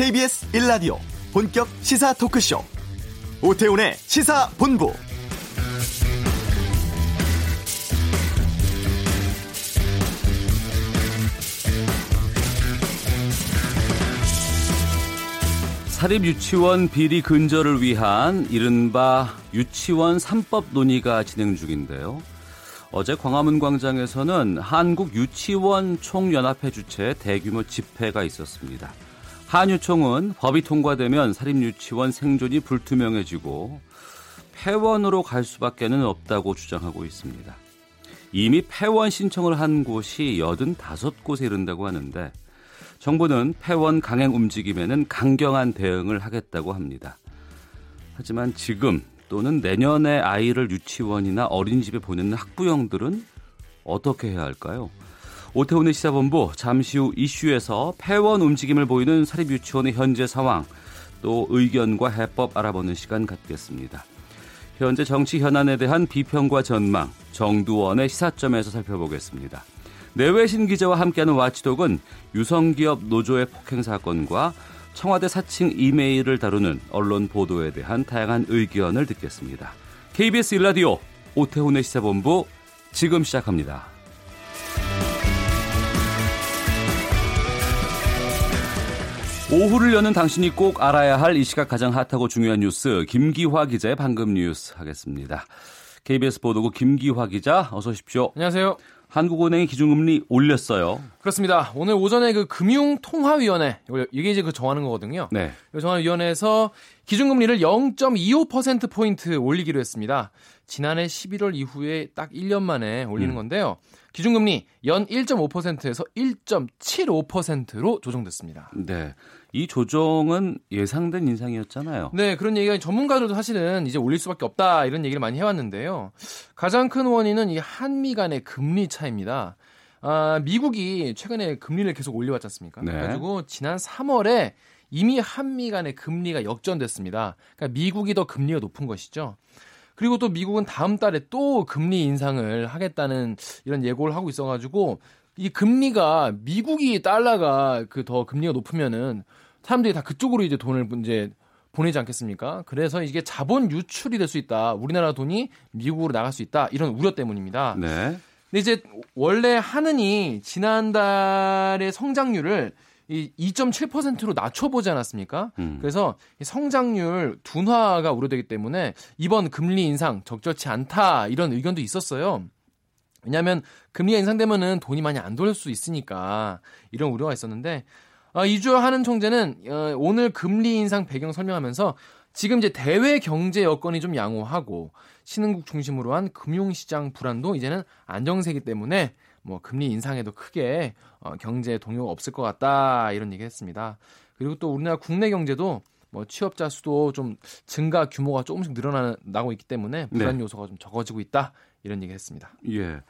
KBS 1라디오 본격 시사 토크쇼 오태훈의 시사본부 사립유치원 비리 근절을 위한 이른바 유치원 3법 논의가 진행 중인데요. 어제 광화문 광장에서는 한국 유치원 총연합회 주최 대규모 집회가 있었습니다. 한유총은 법이 통과되면 사립유치원 생존이 불투명해지고 폐원으로 갈 수밖에는 없다고 주장하고 있습니다. 이미 폐원 신청을 한 곳이 85곳에 이른다고 하는데 정부는 폐원 강행 움직임에는 강경한 대응을 하겠다고 합니다. 하지만 지금 또는 내년에 아이를 유치원이나 어린이집에 보내는 학부형들은 어떻게 해야 할까요? 오태훈의 시사본부 잠시 후 이슈에서 폐원 움직임을 보이는 사립유치원의 현재 상황 또 의견과 해법 알아보는 시간 갖겠습니다. 현재 정치 현안에 대한 비평과 전망 정두원의 시사점에서 살펴보겠습니다. 내외신 기자와 함께하는 와치독은 유성기업 노조의 폭행 사건과 청와대 사칭 이메일을 다루는 언론 보도에 대한 다양한 의견을 듣겠습니다. KBS 일라디오 오태훈의 시사본부 지금 시작합니다. 오후를 여는 당신이 꼭 알아야 할 이 시각 가장 핫하고 중요한 뉴스 김기화 기자의 방금 뉴스 하겠습니다. KBS 보도국 김기화 기자 어서 오십시오. 안녕하세요. 한국은행이 기준금리 올렸어요. 그렇습니다. 오늘 오전에 그 금융통화위원회 이게 이제 그 정하는 거거든요. 네. 그 정하위원회에서 기준금리를 0.25% 포인트 올리기로 했습니다. 지난해 11월 이후에 딱 1년 만에 올리는 음. 건데요. 기준금리 연 1.5%에서 1.75%로 조정됐습니다. 네. 이 조정은 예상된 인상이었잖아요. 네, 그런 얘기가 전문가들도 사실은 이제 올릴 수밖에 없다 이런 얘기를 많이 해왔는데요. 가장 큰 원인은 이 한미 간의 금리 차입니다. 아, 미국이 최근에 금리를 계속 올려왔지 않습니까? 네. 그래가지고 지난 3월에 이미 한미 간의 금리가 역전됐습니다. 그러니까 미국이 더 금리가 높은 것이죠. 그리고 또 미국은 다음 달에 또 금리 인상을 하겠다는 이런 예고를 하고 있어가지고 이 금리가 미국이 달러가 그 더 금리가 높으면은 사람들이 다 그쪽으로 이제 돈을 이제 보내지 않겠습니까? 그래서 이게 자본 유출이 될 수 있다. 우리나라 돈이 미국으로 나갈 수 있다. 이런 우려 때문입니다. 네. 근데 이제 원래 하느니 지난달의 성장률을 이 2.7%로 낮춰보지 않았습니까? 음. 그래서 성장률 둔화가 우려되기 때문에 이번 금리 인상 적절치 않다 이런 의견도 있었어요. 왜냐하면 금리가 인상되면은 돈이 많이 안돌수 있으니까 이런 우려가 있었는데 어, 이주호 하는 총재는 어, 오늘 금리 인상 배경 설명하면서 지금 이제 대외 경제 여건이 좀 양호하고 신흥국 중심으로 한 금융시장 불안도 이제는 안정세기 때문에 뭐 금리 인상에도 크게 어, 경제 동요가 없을 것 같다 이런 얘기했습니다. 그리고 또 우리나라 국내 경제도 뭐 취업자 수도 좀 증가 규모가 조금씩 늘어나고 있기 때문에 불안 네. 요소가 좀 적어지고 있다 이런 얘기 했습니다. 예.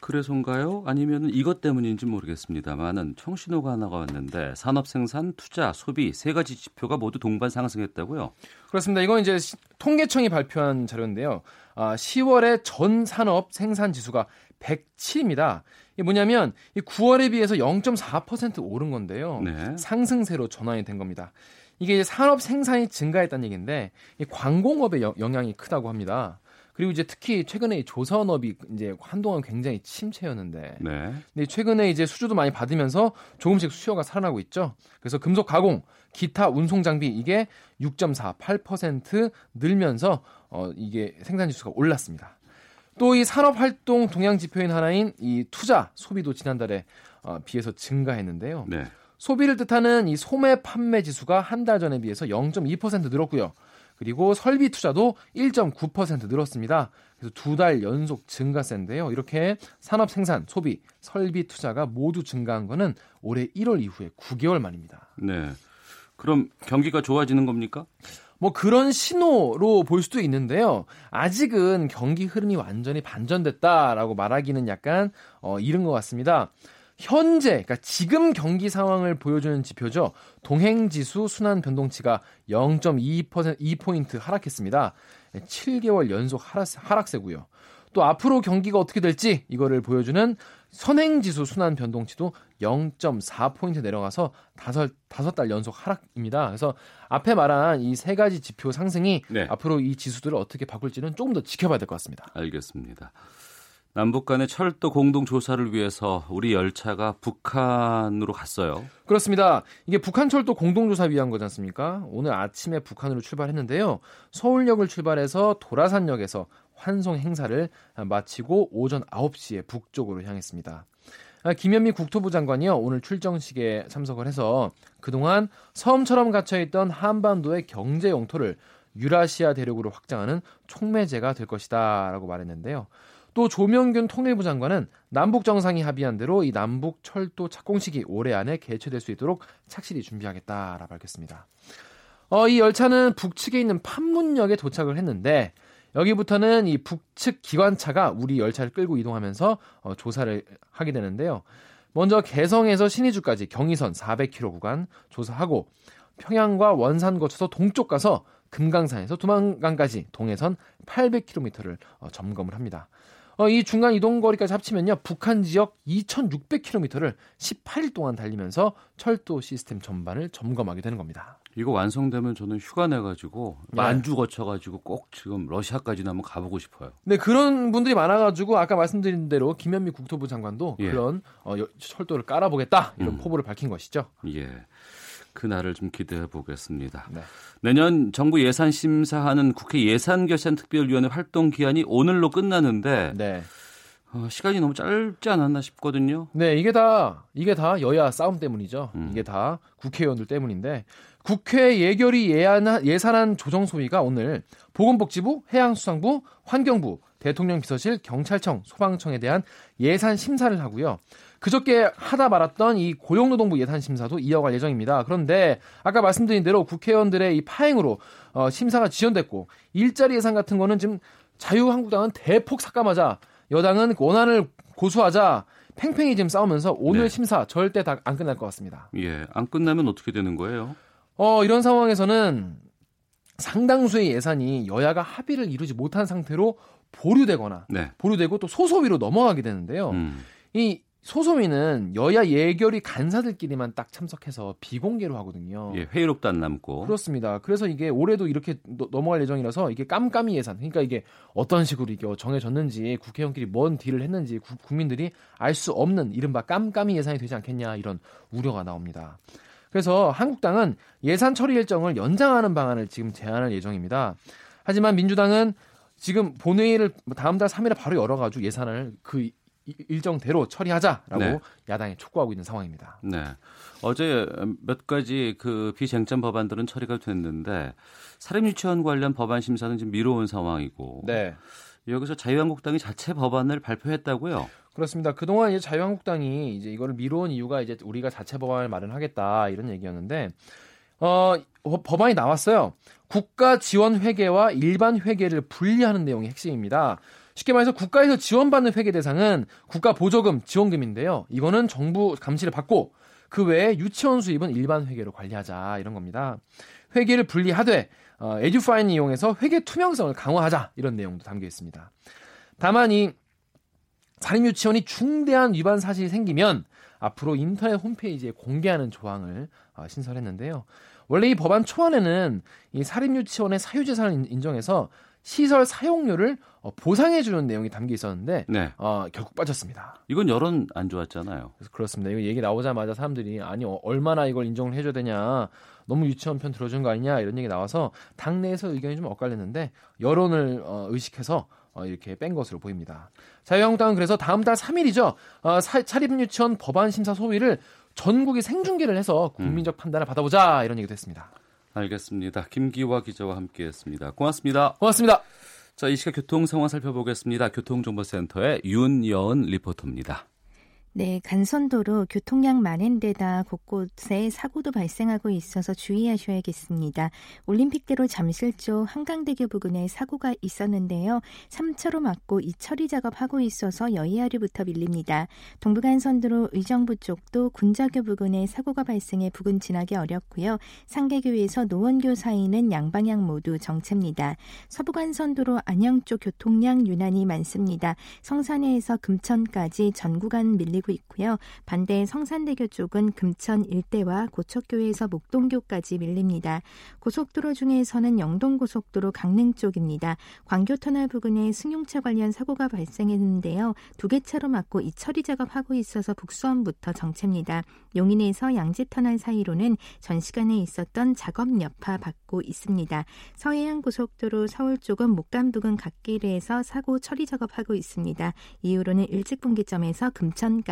그래서인가요? 아니면 이것 때문인지 모르겠습니다만은 청신호가 하나가 왔는데 산업 생산, 투자, 소비 세 가지 지표가 모두 동반 상승했다고요? 그렇습니다. 이건 이제 통계청이 발표한 자료인데요. 아, 10월에 전 산업 생산 지수가 107입니다. 이게 뭐냐면 9월에 비해서 0.4% 오른 건데요. 네. 상승세로 전환이 된 겁니다. 이게 산업 생산이 증가했다는 얘기인데 광공업의 영향이 크다고 합니다. 그리고 이제 특히 최근에 조선업이 이제 한동안 굉장히 침체였는데, 네. 근데 최근에 이제 수주도 많이 받으면서 조금씩 수요가 살아나고 있죠. 그래서 금속 가공, 기타 운송 장비 이게 6.48% 늘면서 어 이게 생산 지수가 올랐습니다. 또 이 산업 활동 동향 지표인 하나인 이 투자 소비도 지난달에 어, 비해서 증가했는데요. 네. 소비를 뜻하는 이 소매 판매 지수가 한 달 전에 비해서 0.2% 늘었고요. 그리고 설비 투자도 1.9% 늘었습니다. 그래서 두 달 연속 증가세인데요. 이렇게 산업 생산, 소비, 설비 투자가 모두 증가한 거는 올해 1월 이후에 9개월 만입니다. 네. 그럼 경기가 좋아지는 겁니까? 뭐 그런 신호로 볼 수도 있는데요. 아직은 경기 흐름이 완전히 반전됐다라고 말하기는 약간 어, 이른 것 같습니다. 현재, 그러니까 지금 경기 상황을 보여주는 지표죠. 동행지수 순환 변동치가 0.2% 2포인트 하락했습니다. 7개월 연속 하락, 하락세 고요. 또 앞으로 경기가 어떻게 될지 이거를 보여주는 선행지수 순환 변동치도 0.4포인트 내려가서 다섯, 다섯 달 연속 하락입니다. 그래서 앞에 말한 이 세 가지 지표 상승이 네. 앞으로 이 지수들을 어떻게 바꿀지는 조금 더 지켜봐야 될 것 같습니다. 알겠습니다. 남북 간의 철도 공동 조사를 위해서 우리 열차가 북한으로 갔어요. 그렇습니다. 이게 북한 철도 공동 조사 위한 거지 않습니까? 오늘 아침에 북한으로 출발했는데요. 서울역을 출발해서 도라산역에서 환송 행사를 마치고 오전 9시에 북쪽으로 향했습니다. 김현미 국토부 장관이요 오늘 출정식에 참석을 해서 그동안 섬처럼 갇혀있던 한반도의 경제 영토를 유라시아 대륙으로 확장하는 촉매제가 될 것이다라고 말했는데요. 또 조명균 통일부 장관은 남북 정상이 합의한 대로 이 남북 철도 착공식이 올해 안에 개최될 수 있도록 착실히 준비하겠다라 밝혔습니다. 어, 이 열차는 북측에 있는 판문역에 도착을 했는데 여기부터는 이 북측 기관차가 우리 열차를 끌고 이동하면서 어, 조사를 하게 되는데요. 먼저 개성에서 신의주까지 경의선 400km 구간 조사하고 평양과 원산 거쳐서 동쪽 가서 금강산에서 두만강까지 동해선 800km를 어, 점검을 합니다. 어, 이 중간 이동 거리까지 합치면요. 북한 지역 2,600km를 18일 동안 달리면서 철도 시스템 전반을 점검하게 되는 겁니다. 이거 완성되면 저는 휴가 내가지고 네. 만주 거쳐가지고 꼭 지금 러시아까지 한번 가보고 싶어요. 네 그런 분들이 많아가지고 아까 말씀드린 대로 김현미 국토부 장관도 예. 그런 어, 철도를 깔아보겠다 이런 음. 포부를 밝힌 것이죠. 예. 그날을 좀 기대해 보겠습니다. 네. 내년 정부 예산 심사하는 국회 예산결산특별위원회 활동 기한이 오늘로 끝나는데 네. 어, 시간이 너무 짧지 않았나 싶거든요. 네, 이게 다 이게 다 여야 싸움 때문이죠. 음. 이게 다 국회의원들 때문인데 국회 예결위 예안, 예산안 조정 소위가 오늘 보건복지부, 해양수산부, 환경부, 대통령 비서실, 경찰청, 소방청에 대한 예산 심사를 하고요. 그저께 하다 말았던 이 고용노동부 예산 심사도 이어갈 예정입니다. 그런데 아까 말씀드린 대로 국회의원들의 이 파행으로 어, 심사가 지연됐고 일자리 예산 같은 거는 지금 자유한국당은 대폭 삭감하자 여당은 원안을 고수하자 팽팽히 지금 싸우면서 오늘 네. 심사 절대 다 안 끝날 것 같습니다. 예, 안 끝나면 어떻게 되는 거예요? 어, 이런 상황에서는 상당수의 예산이 여야가 합의를 이루지 못한 상태로 보류되거나 네. 보류되고 또 소소위로 넘어가게 되는데요. 음. 이 소소위는 여야 예결위 간사들끼리만 딱 참석해서 비공개로 하거든요. 예, 회의록도 안 남고. 그렇습니다. 그래서 이게 올해도 이렇게 넘어갈 예정이라서 이게 깜깜이 예산. 그러니까 이게 어떤 식으로 이게 정해졌는지 국회의원끼리 뭔 딜을 했는지 구, 국민들이 알 수 없는 이른바 깜깜이 예산이 되지 않겠냐 이런 우려가 나옵니다. 그래서 한국당은 예산 처리 일정을 연장하는 방안을 지금 제안할 예정입니다. 하지만 민주당은 지금 본회의를 다음 달 3일에 바로 열어가지고 예산을 그 일정대로 처리하자라고 네. 야당이 촉구하고 있는 상황입니다. 네. 어제 몇 가지 그 비쟁점 법안들은 처리가 됐는데 사립 유치원 관련 법안 심사는 지금 미뤄온 상황이고. 네. 여기서 자유한국당이 자체 법안을 발표했다고요? 그렇습니다. 그동안 이제 자유한국당이 이제 이거를 미뤄온 이유가 이제 우리가 자체 법안을 마련하겠다 이런 얘기였는데 어 법안이 나왔어요. 국가 지원 회계와 일반 회계를 분리하는 내용이 핵심입니다. 쉽게 말해서 국가에서 지원받는 회계 대상은 국가 보조금, 지원금인데요. 이거는 정부 감시를 받고 그 외에 유치원 수입은 일반 회계로 관리하자 이런 겁니다. 회계를 분리하되 어, 에듀파인 이용해서 회계 투명성을 강화하자 이런 내용도 담겨 있습니다. 다만 이 사립 유치원이 중대한 위반 사실이 생기면 앞으로 인터넷 홈페이지에 공개하는 조항을 어, 신설했는데요. 원래 이 법안 초안에는 이 사립 유치원의 사유재산을 인정해서 시설 사용료를 어, 보상해 주는 내용이 담겨 있었는데 네. 어, 결국 빠졌습니다. 이건 여론 안 좋았잖아요. 그래서 그렇습니다. 이거 얘기 나오자마자 사람들이 아니 어, 얼마나 이걸 인정을 해줘야 되냐, 너무 유치원 편 들어준 거 아니냐 이런 얘기 나와서 당내에서 의견이 좀 엇갈렸는데 여론을 어, 의식해서 어, 이렇게 뺀 것으로 보입니다. 자유한국당은 그래서 다음 달 3일이죠. 어, 사립유치원 법안 심사 소위를 전국에 생중계를 해서 국민적 음. 판단을 받아보자 이런 얘기도 했습니다. 알겠습니다. 김기화 기자와 함께했습니다. 고맙습니다. 고맙습니다. 자, 이 시각 교통 상황 살펴보겠습니다. 교통정보센터의 윤여은 리포터입니다. 네, 간선도로 교통량 많은 데다 곳곳에 사고도 발생하고 있어서 주의하셔야겠습니다. 올림픽대로 잠실 쪽 한강대교 부근에 사고가 있었는데요. 3차로 막고 이 처리 작업하고 있어서 여의하류부터 밀립니다. 동부간선도로 의정부 쪽도 군자교 부근에 사고가 발생해 부근 지나기 어렵고요. 상계교에서 노원교 사이는 양방향 모두 정체입니다. 서부간선도로 안양 쪽 교통량 유난히 많습니다. 성산에서 금천까지 전 구간 밀리고 이어지고 있고요. 반대 성산대교 쪽은 금천 일대와 고척교에서 목동교까지 밀립니다. 고속도로 중에서는 영동고속도로 강릉 쪽입니다. 광교터널 부근에 승용차 관련 사고가 발생했는데요. 두 개 차로 막고 이 처리 작업하고 있어서 북수원부터 정체입니다. 용인에서 양지터널 사이로는 전 시간에 있었던 작업 여파 받고 있습니다. 서해안 고속도로 서울 쪽은 목감 부근 갓길에서 사고 처리 작업하고 있습니다. 이후로는 일찍 분기점에서 금천까지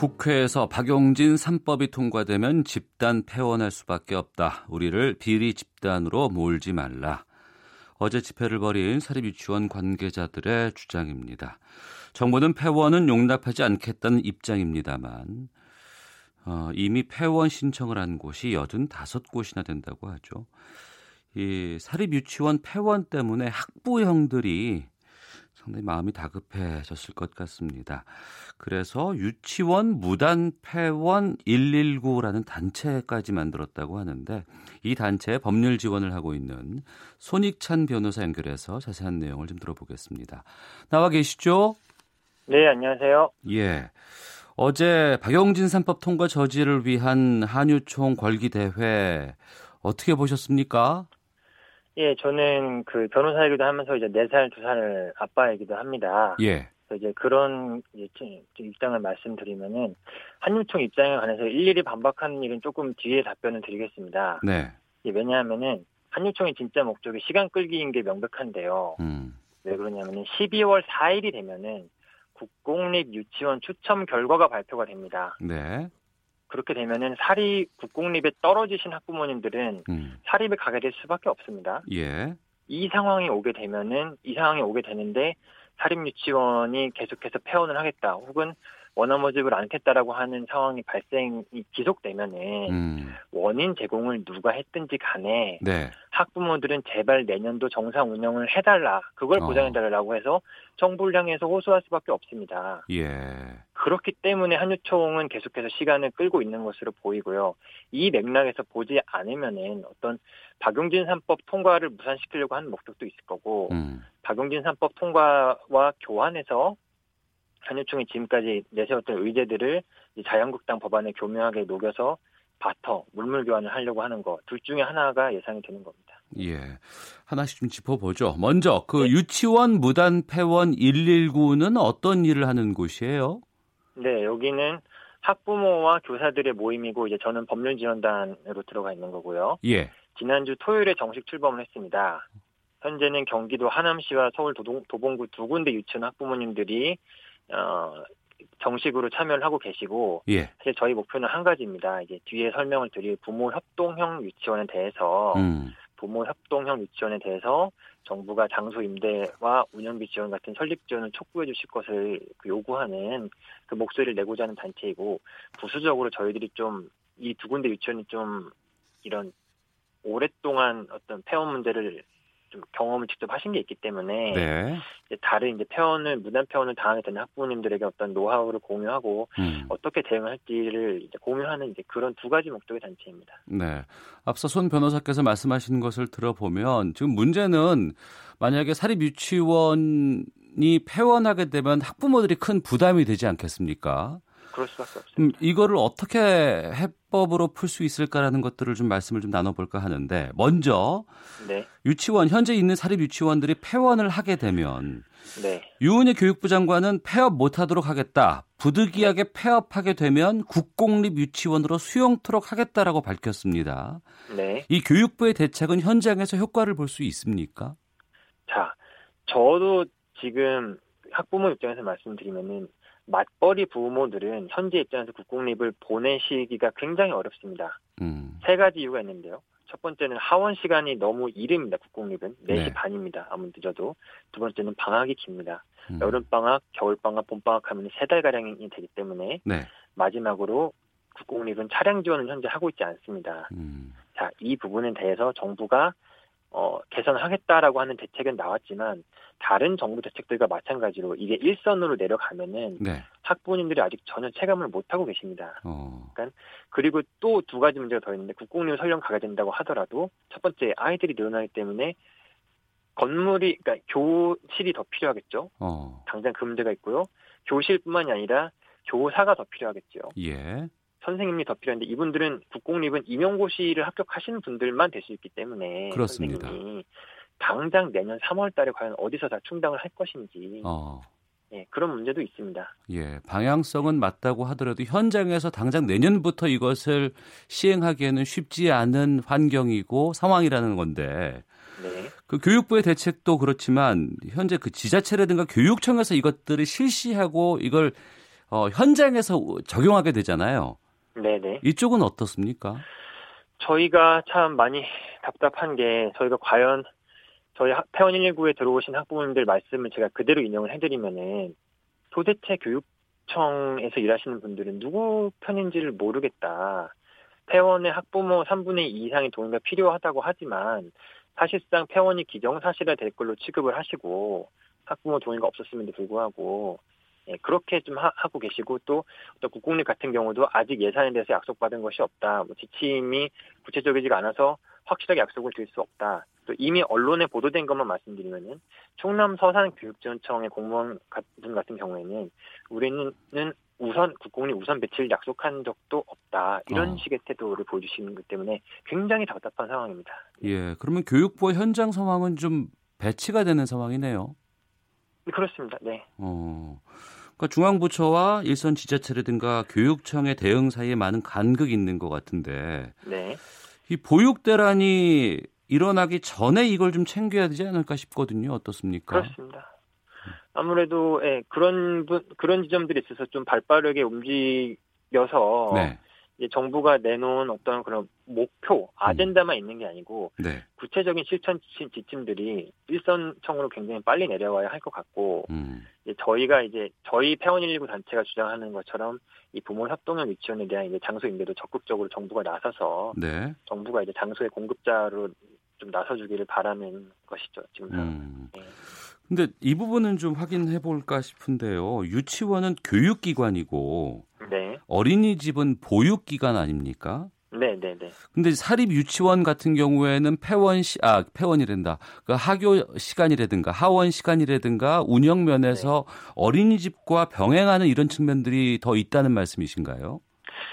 국회에서 박용진 3법이 통과되면 집단 폐원할 수밖에 없다. 우리를 비리 집단으로 몰지 말라. 어제 집회를 벌인 사립유치원 관계자들의 주장입니다. 정부는 폐원은 용납하지 않겠다는 입장입니다만 어, 이미 폐원 신청을 한 곳이 85곳이나 된다고 하죠. 이 사립유치원 폐원 때문에 학부형들이 상당히 마음이 다급해졌을 것 같습니다. 그래서 유치원 무단 폐원 119라는 단체까지 만들었다고 하는데 이 단체에 법률 지원을 하고 있는 손익찬 변호사 연결해서 자세한 내용을 좀 들어보겠습니다. 나와 계시죠? 네, 안녕하세요. 예. 어제 박영진 3법 통과 저지를 위한 한유총 궐기 대회 어떻게 보셨습니까? 예, 저는 그 변호사이기도 하면서 이제 4살, 2살 아빠이기도 합니다. 예. 이제 그런 이제 입장을 말씀드리면은 한유총 입장에 관해서 일일이 반박하는 일은 조금 뒤에 답변을 드리겠습니다. 네. 예, 왜냐하면은 한유총의 진짜 목적이 시간 끌기인 게 명백한데요. 음. 왜 그러냐면은 12월 4일이 되면은 국공립 유치원 추첨 결과가 발표가 됩니다. 네. 그렇게 되면은 사립 국공립에 떨어지신 학부모님들은 음. 사립에 가게 될 수밖에 없습니다. 예. 이 상황이 오게 되면은 이 상황이 오게 되는데 사립 유치원이 계속해서 폐원을 하겠다 혹은 원화 모집을 않겠다라고 하는 상황이 발생이 지속되면은 음. 원인 제공을 누가 했든지 간에 네. 학부모들은 제발 내년도 정상 운영을 해달라 그걸 어. 보장해달라고 해서 정부를 향해서 호소할 수밖에 없습니다. 예. 그렇기 때문에 한유총은 계속해서 시간을 끌고 있는 것으로 보이고요. 이 맥락에서 보지 않으면은 어떤 박용진 3법 통과를 무산시키려고 하는 목적도 있을 거고 음. 박용진 3법 통과와 교환해서 한유총이 지금까지 내세웠던 의제들을 이 자유한국당 법안에 교묘하게 녹여서 바터 물물 교환을 하려고 하는 거둘 중에 하나가 예상이 되는 겁니다. 예. 하나씩 좀 짚어보죠. 먼저 그 네. 유치원 무단 폐원 119는 어떤 일을 하는 곳이에요? 네, 여기는 학부모와 교사들의 모임이고 이제 저는 법률 지원단으로 들어가 있는 거고요. 예. 지난주 토요일에 정식 출범을 했습니다. 현재는 경기도 하남시와 서울 도봉구 두 군데 유치원 학부모님들이 어, 정식으로 참여를 하고 계시고 예. 사실 저희 목표는 한 가지입니다. 이제 뒤에 설명을 드릴 부모 협동형 유치원에 대해서 음. 부모 협동형 유치원에 대해서 정부가 장소 임대와 운영비 지원 같은 설립 지원을 촉구해 주실 것을 그 요구하는 그 목소리를 내고자 하는 단체이고 부수적으로 저희들이 좀 이 두 군데 유치원이 좀 이런 오랫동안 어떤 폐원 문제를 좀 경험을 직접 하신 게 있기 때문에 네. 이제 다른 이제 폐원을 무단 폐원을 당하게 되는 학부모님들에게 어떤 노하우를 공유하고 음. 어떻게 대응을 할지를 이제 공유하는 이제 그런 두 가지 목적의 단체입니다. 네. 앞서 손 변호사께서 말씀하신 것을 들어보면 지금 문제는 만약에 사립 유치원이 폐원하게 되면 학부모들이 큰 부담이 되지 않겠습니까? 그럴 수밖에 없습니다. 음, 이거를 어떻게 해법으로 풀 수 있을까라는 것들을 좀 말씀을 좀 나눠볼까 하는데 먼저 네, 유치원 현재 있는 사립 유치원들이 폐원을 하게 되면 네, 유은혜 교육부 장관은 폐업 못하도록 하겠다. 부득이하게 폐업하게 되면 국공립 유치원으로 수용토록 하겠다라고 밝혔습니다. 네. 이 교육부의 대책은 현장에서 효과를 볼 수 있습니까? 자, 저도 지금 학부모 입장에서 말씀드리면은 맞벌이 부모들은 현재 입장에서 국공립을 보내시기가 굉장히 어렵습니다. 음. 세 가지 이유가 있는데요. 첫 번째는 하원 시간이 너무 이릅니다. 국공립은 4시 네. 반입니다. 아무리 늦어도. 두 번째는 방학이 깁니다. 음. 여름 방학, 겨울 방학, 봄 방학 하면 세 달 가량이 되기 때문에 네. 마지막으로 국공립은 차량 지원을 현재 하고 있지 않습니다. 음. 자, 이 부분에 대해서 정부가 어, 개선하겠다라고 하는 대책은 나왔지만 다른 정부 대책들과 마찬가지로 이게 일선으로 내려가면은 네. 학부모님들이 아직 전혀 체감을 못 하고 계십니다. 어. 그리고 또 두 가지 문제가 더 있는데 국공립 설령 가게 된다고 하더라도 첫 번째 아이들이 늘어나기 때문에 건물이 그러니까 교실이 더 필요하겠죠. 어. 당장 그 문제가 있고요. 교실뿐만이 아니라 교사가 더 필요하겠죠. 예. 선생님이 더 필요한데 이분들은 국공립은 임용고시를 합격하시는 분들만 될 수 있기 때문에 그렇습니다. 선생님이 당장 내년 3월 달에 과연 어디서 다 충당을 할 것인지 어. 예, 그런 문제도 있습니다. 예, 방향성은 맞다고 하더라도 현장에서 당장 내년부터 이것을 시행하기에는 쉽지 않은 환경이고 상황이라는 건데 네. 그 교육부의 대책도 그렇지만 현재 그 지자체라든가 교육청에서 이것들을 실시하고 이걸 어, 현장에서 적용하게 되잖아요. 네네. 이쪽은 어떻습니까? 저희가 참 많이 답답한 게 저희가 과연 저희 학- 태원 119에 들어오신 학부모님들 말씀을 제가 그대로 인용을 해드리면은 도대체 교육청에서 일하시는 분들은 누구 편인지를 모르겠다. 태원의 학부모 3분의 2 이상의 동의가 필요하다고 하지만 사실상 태원이 기정사실화 될 걸로 취급을 하시고 학부모 동의가 없었음에도 불구하고 예, 그렇게 좀 하, 고 계시고 또또 국공립 같은 경우도 아직 예산에 대해서 약속받은 것이 없다. 뭐 지침이 구체적이지가 않아서 확실하게 약속을 드릴 수 없다. 또 이미 언론에 보도된 것만 말씀드리면은 충남 서산 교육지원청의 공무원 분 같은 경우에는 우리는 우선 국공립 우선 배치를 약속한 적도 없다. 이런 어. 식의 태도를 보여주시는 것 때문에 굉장히 답답한 상황입니다. 예, 그러면 교육부의 현장 상황은 좀 배치가 되는 상황이네요. 그렇습니다. 네. 어. 그러니까 중앙부처와 일선 지자체라든가 교육청의 대응 사이에 많은 간극이 있는 것 같은데 네. 이 보육 대란이 일어나기 전에 이걸 좀 챙겨야 되지 않을까 싶거든요. 어떻습니까? 그렇습니다. 아무래도 예, 그런 분, 그런 지점들이 있어서 좀 발빠르게 움직여서 네, 정부가 내놓은 어떤 그런 목표, 아젠다만 있는 게 아니고 네, 구체적인 실천 지침- 지침들이 일선청으로 굉장히 빨리 내려와야 할 것 같고 음, 저희가 이제 저희 폐원 119 단체가 주장하는 것처럼 이 부모 협동형 유치원에 대한 이제 장소 임대도 적극적으로 정부가 나서서 네, 정부가 이제 장소의 공급자로 좀 나서주기를 바라는 것이죠 지금 상황. 음. 네. 근데 이 부분은 좀 확인해 볼까 싶은데요. 유치원은 교육기관이고 네, 어린이집은 보육 기관 아닙니까? 네, 네, 네. 근데 사립 유치원 같은 경우에는 폐원 시, 아, 폐원이란다. 그 학교 시간이라든가 하원 시간이라든가 운영 면에서 어린이집과 병행하는 이런 측면들이 더 있다는 말씀이신가요?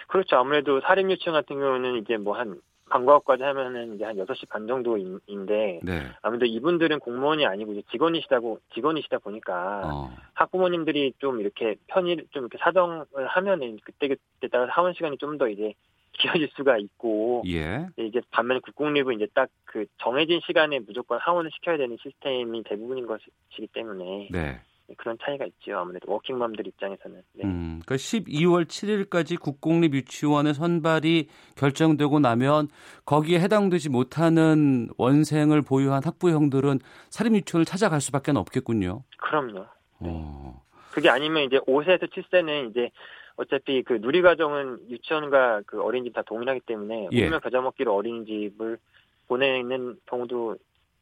그렇죠. 아무래도 사립 유치원 같은 경우는 이제 뭐 한 방과후까지 하면은 이제 한 6시 반 정도인데 네. 아무래도 이분들은 공무원이 아니고 이제 직원이시다고 직원이시다 보니까 어. 학부모님들이 좀 이렇게 편의 좀 이렇게 사정을 하면은 그때 그때 따라 하원 시간이 좀 더 이제 길어질 수가 있고 예. 이제 반면에 국공립은 이제 딱 그 정해진 시간에 무조건 하원을 시켜야 되는 시스템이 대부분인 것이기 때문에 네. 그런 차이가 있죠. 아무래도 워킹맘들 입장에서는. 네. 음, 그러니까 12월 7일까지 국공립 유치원의 선발이 결정되고 나면 거기에 해당되지 못하는 원생을 보유한 학부형들은 사립 유치원을 찾아갈 수밖에 없겠군요. 그럼요. 어. 그게 아니면 이제 5세에서 7세는 이제 어차피 그 누리과정은 유치원과 그 어린이집 다 동일하기 때문에 예. 오면 겨자 먹기로 어린이집을 보내는 경우도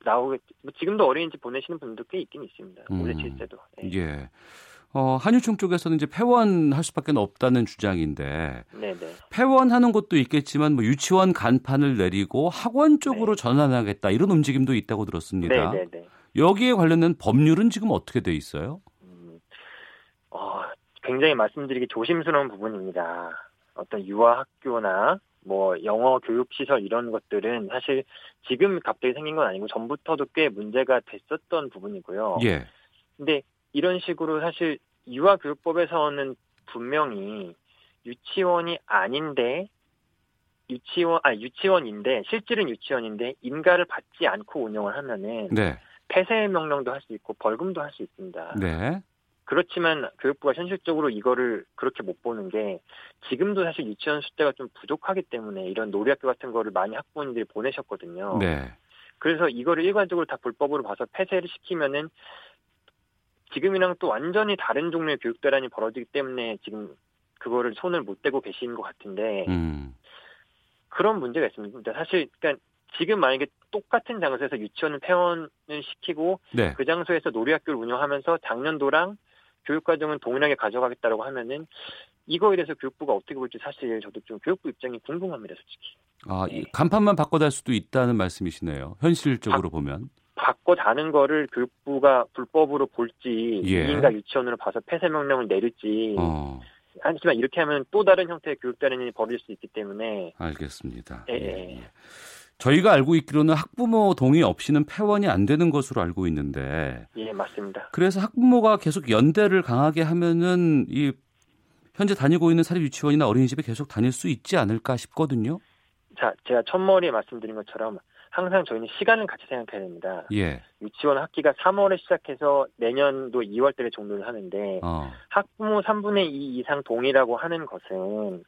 나오겠. 뭐 지금도 어린이집 보내시는 분도 꽤 있긴 있습니다. 음. 5세 7세도. 네. 예. 어, 한유총 쪽에서는 이제 폐원할 수밖에 없다는 주장인데 네, 네. 폐원하는 것도 있겠지만 뭐 유치원 간판을 내리고 학원 쪽으로 전환하겠다 이런 움직임도 있다고 들었습니다. 네, 네, 네. 여기에 관련된 법률은 지금 어떻게 돼 있어요? 음, 어, 굉장히 말씀드리기 조심스러운 부분입니다. 어떤 유아학교나 뭐 영어 교육 시설 이런 것들은 사실 지금 갑자기 생긴 건 아니고 전부터도 꽤 문제가 됐었던 부분이고요. 예. 근데 이런 식으로 사실 유아 교육법에서는 분명히 유치원이 아닌데 유치원 아 유치원인데 실질은 유치원인데 인가를 받지 않고 운영을 하면은 네. 폐쇄 명령도 할 수 있고 벌금도 할 수 있습니다. 네. 그렇지만 교육부가 현실적으로 이거를 그렇게 못 보는 게 지금도 사실 유치원 숫자가 좀 부족하기 때문에 이런 놀이학교 같은 거를 많이 학부모님들이 보내셨거든요. 네. 그래서 이거를 일괄적으로 다 불법으로 봐서 폐쇄를 시키면은 지금이랑 또 완전히 다른 종류의 교육 대란이 벌어지기 때문에 지금 그거를 손을 못 대고 계시는 것 같은데 음. 그런 문제가 있습니다. 사실 그러니까 지금 만약에 똑같은 장소에서 유치원을 폐원을 시키고 네. 그 장소에서 놀이학교를 운영하면서 작년도랑 교육과정은 동일하게 가져가겠다라고 하면은 이거에 대해서 교육부가 어떻게 볼지 사실 저도 좀 교육부 입장이 궁금합니다, 솔직히. 아, 네. 이 간판만 바꿔달 수도 있다는 말씀이시네요. 현실적으로 보면. 바꿔 다는 거를 교육부가 불법으로 볼지 예. 이인가 유치원으로 봐서 폐쇄 명령을 내릴지 어, 하지만 이렇게 하면 또 다른 형태의 교육단련이 벌어질 수 있기 때문에 알겠습니다. 예, 예, 예. 예. 저희가 알고 있기로는 학부모 동의 없이는 폐원이 안 되는 것으로 알고 있는데 예 맞습니다. 그래서 학부모가 계속 연대를 강하게 하면은 이 현재 다니고 있는 사립 유치원이나 어린이집에 계속 다닐 수 있지 않을까 싶거든요. 자 제가 첫머리에 말씀드린 것처럼 항상 저희는 시간을 같이 생각해야 됩니다. 예. 유치원 학기가 3월에 시작해서 내년도 2월달에 종료를 하는데 어. 학부모 3분의 2 이상 동의라고 하는 것은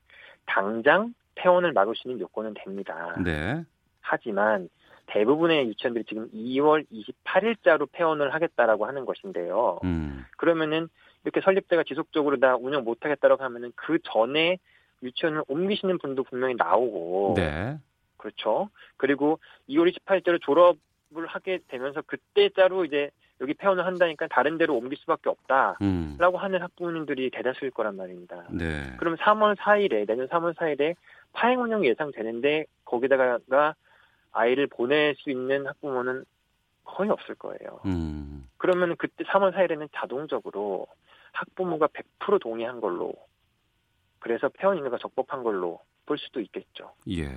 당장 폐원을 막을 수 있는 요건은 됩니다. 네. 하지만 대부분의 유치원들이 지금 2월 28일자로 폐원을 하겠다라고 하는 것인데요. 음. 그러면은 이렇게 설립자가 지속적으로 나 운영 못하겠다라고 하면은 그 전에 유치원을 옮기시는 분도 분명히 나오고 네. 그렇죠. 그리고 2월 28일자로 졸업을 하게 되면서 그때자로 이제 여기 폐원을 한다니까 다른 데로 옮길 수밖에 없다라고 음. 하는 학부모님들이 대다수일 거란 말입니다. 네. 그럼 3월 4일에 내년 3월 4일에 파행 운영이 예상되는데 거기다가 아이를 보낼 수 있는 학부모는 거의 없을 거예요. 음. 그러면 그때 3월 4일에는 자동적으로 학부모가 100% 동의한 걸로 그래서 폐원 인가가 적법한 걸로 볼 수도 있겠죠. 예.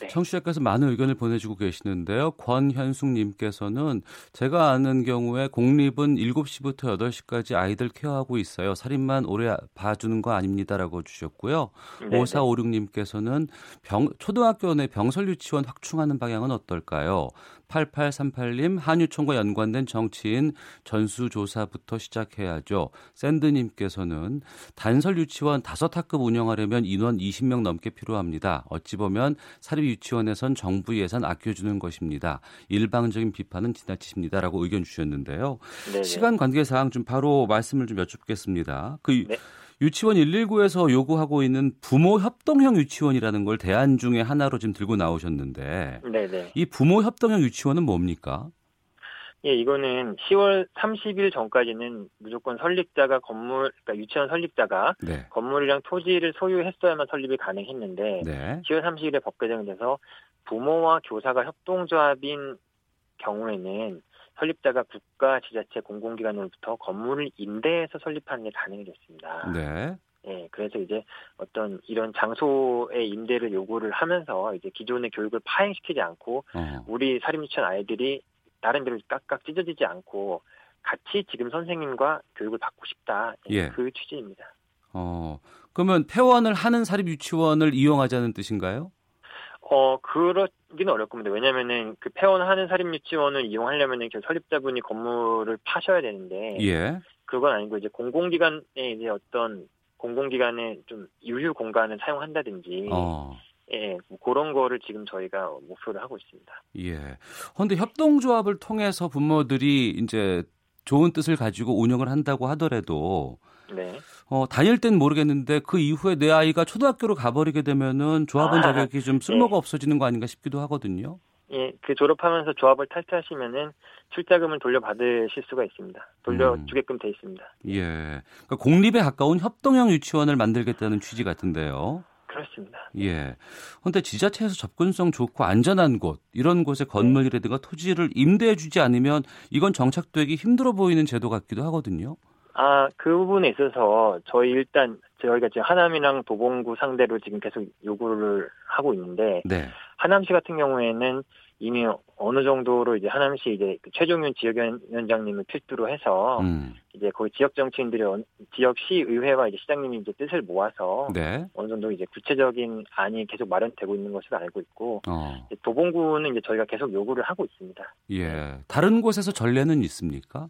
네. 청취자께서 많은 의견을 보내주고 계시는데요. 권현숙님께서는 제가 아는 경우에 공립은 7시부터 8시까지 아이들 케어하고 있어요. 살인만 오래 봐주는 거 아닙니다라고 주셨고요. 네네. 5456님께서는 병, 초등학교 내 병설 유치원 확충하는 방향은 어떨까요? 8838님, 한유총과 연관된 정치인 전수조사부터 시작해야죠. 샌드님께서는 단설 유치원 5학급 운영하려면 인원 20명 넘게 필요합니다. 어찌 보면 사립 유치원에선 정부 예산 아껴주는 것입니다. 일방적인 비판은 지나치십니다라고 의견 주셨는데요. 네네. 시간 관계상 좀 바로 말씀을 좀 여쭙겠습니다. 그 네. 유치원 119에서 요구하고 있는 부모 협동형 유치원이라는 걸 대안 중에 하나로 지금 들고 나오셨는데 네네. 이 부모 협동형 유치원은 뭡니까? 예, 이거는 10월 30일 전까지는 무조건 설립자가 건물, 그러니까 유치원 설립자가 네. 건물이랑 토지를 소유했어야만 설립이 가능했는데 네. 10월 30일에 법 개정이 돼서 부모와 교사가 협동조합인 경우에는 설립자가 국가, 지자체, 공공기관으로부터 건물을 임대해서 설립하는 게 가능이 됐습니다. 네. 예, 그래서 이제 어떤 이런 장소의 임대를 요구를 하면서 이제 기존의 교육을 파행시키지 않고 어. 우리 사립유치원 아이들이 다른 데로 깍깍 찢어지지 않고 같이 지금 선생님과 교육을 받고 싶다. 예. 그 취지입니다. 어. 그러면 폐원을 하는 사립 유치원을 이용하자는 뜻인가요? 어, 그러기는 어렵 겁니다. 왜냐면은 그 폐원하는 사립유치원을 이용하려면은 그 설립자분이 건물을 파셔야 되는데 예. 그건 아니고 이제 공공기관에 이제 어떤 공공기관의 좀 유휴 공간을 사용한다든지 어. 예, 뭐 그런 거를 지금 저희가 목표를 하고 있습니다. 예. 그런데 협동조합을 통해서 부모들이 이제 좋은 뜻을 가지고 운영을 한다고 하더라도 네. 어, 다닐 땐 모르겠는데 그 이후에 내 아이가 초등학교로 가버리게 되면은 조합원 아, 자격이 좀 쓸모가 네. 없어지는 거 아닌가 싶기도 하거든요. 예, 그 졸업하면서 조합을 탈퇴하시면은 출자금을 돌려받으실 수가 있습니다. 돌려주게끔 돼 있습니다. 예. 그러니까 공립에 가까운 협동형 유치원을 만들겠다는 취지 같은데요. 그렇습니다. 예. 그런데 지자체에서 접근성 좋고 안전한 곳, 이런 곳에 건물이라든가 토지를 임대해 주지 않으면 이건 정착되기 힘들어 보이는 제도 같기도 하거든요. 아, 그 부분에 있어서 저희 일단 저희가 지금 하남이랑 도봉구 상대로 지금 계속 요구를 하고 있는데 네. 하남시 같은 경우에는 이미 어느 정도로 이제 하남시 이제 그 최종윤 지역위원장님을 필두로 해서 음. 이제 거기 지역 정치인들이 어- 지역 시 의회와 이제 시장님이 이제 뜻을 모아서 네. 어느 정도 이제 구체적인 안이 계속 마련되고 있는 것으로 알고 있고 어. 도봉구는 이제 저희가 계속 요구를 하고 있습니다. 예. 다른 곳에서 전례는 있습니까?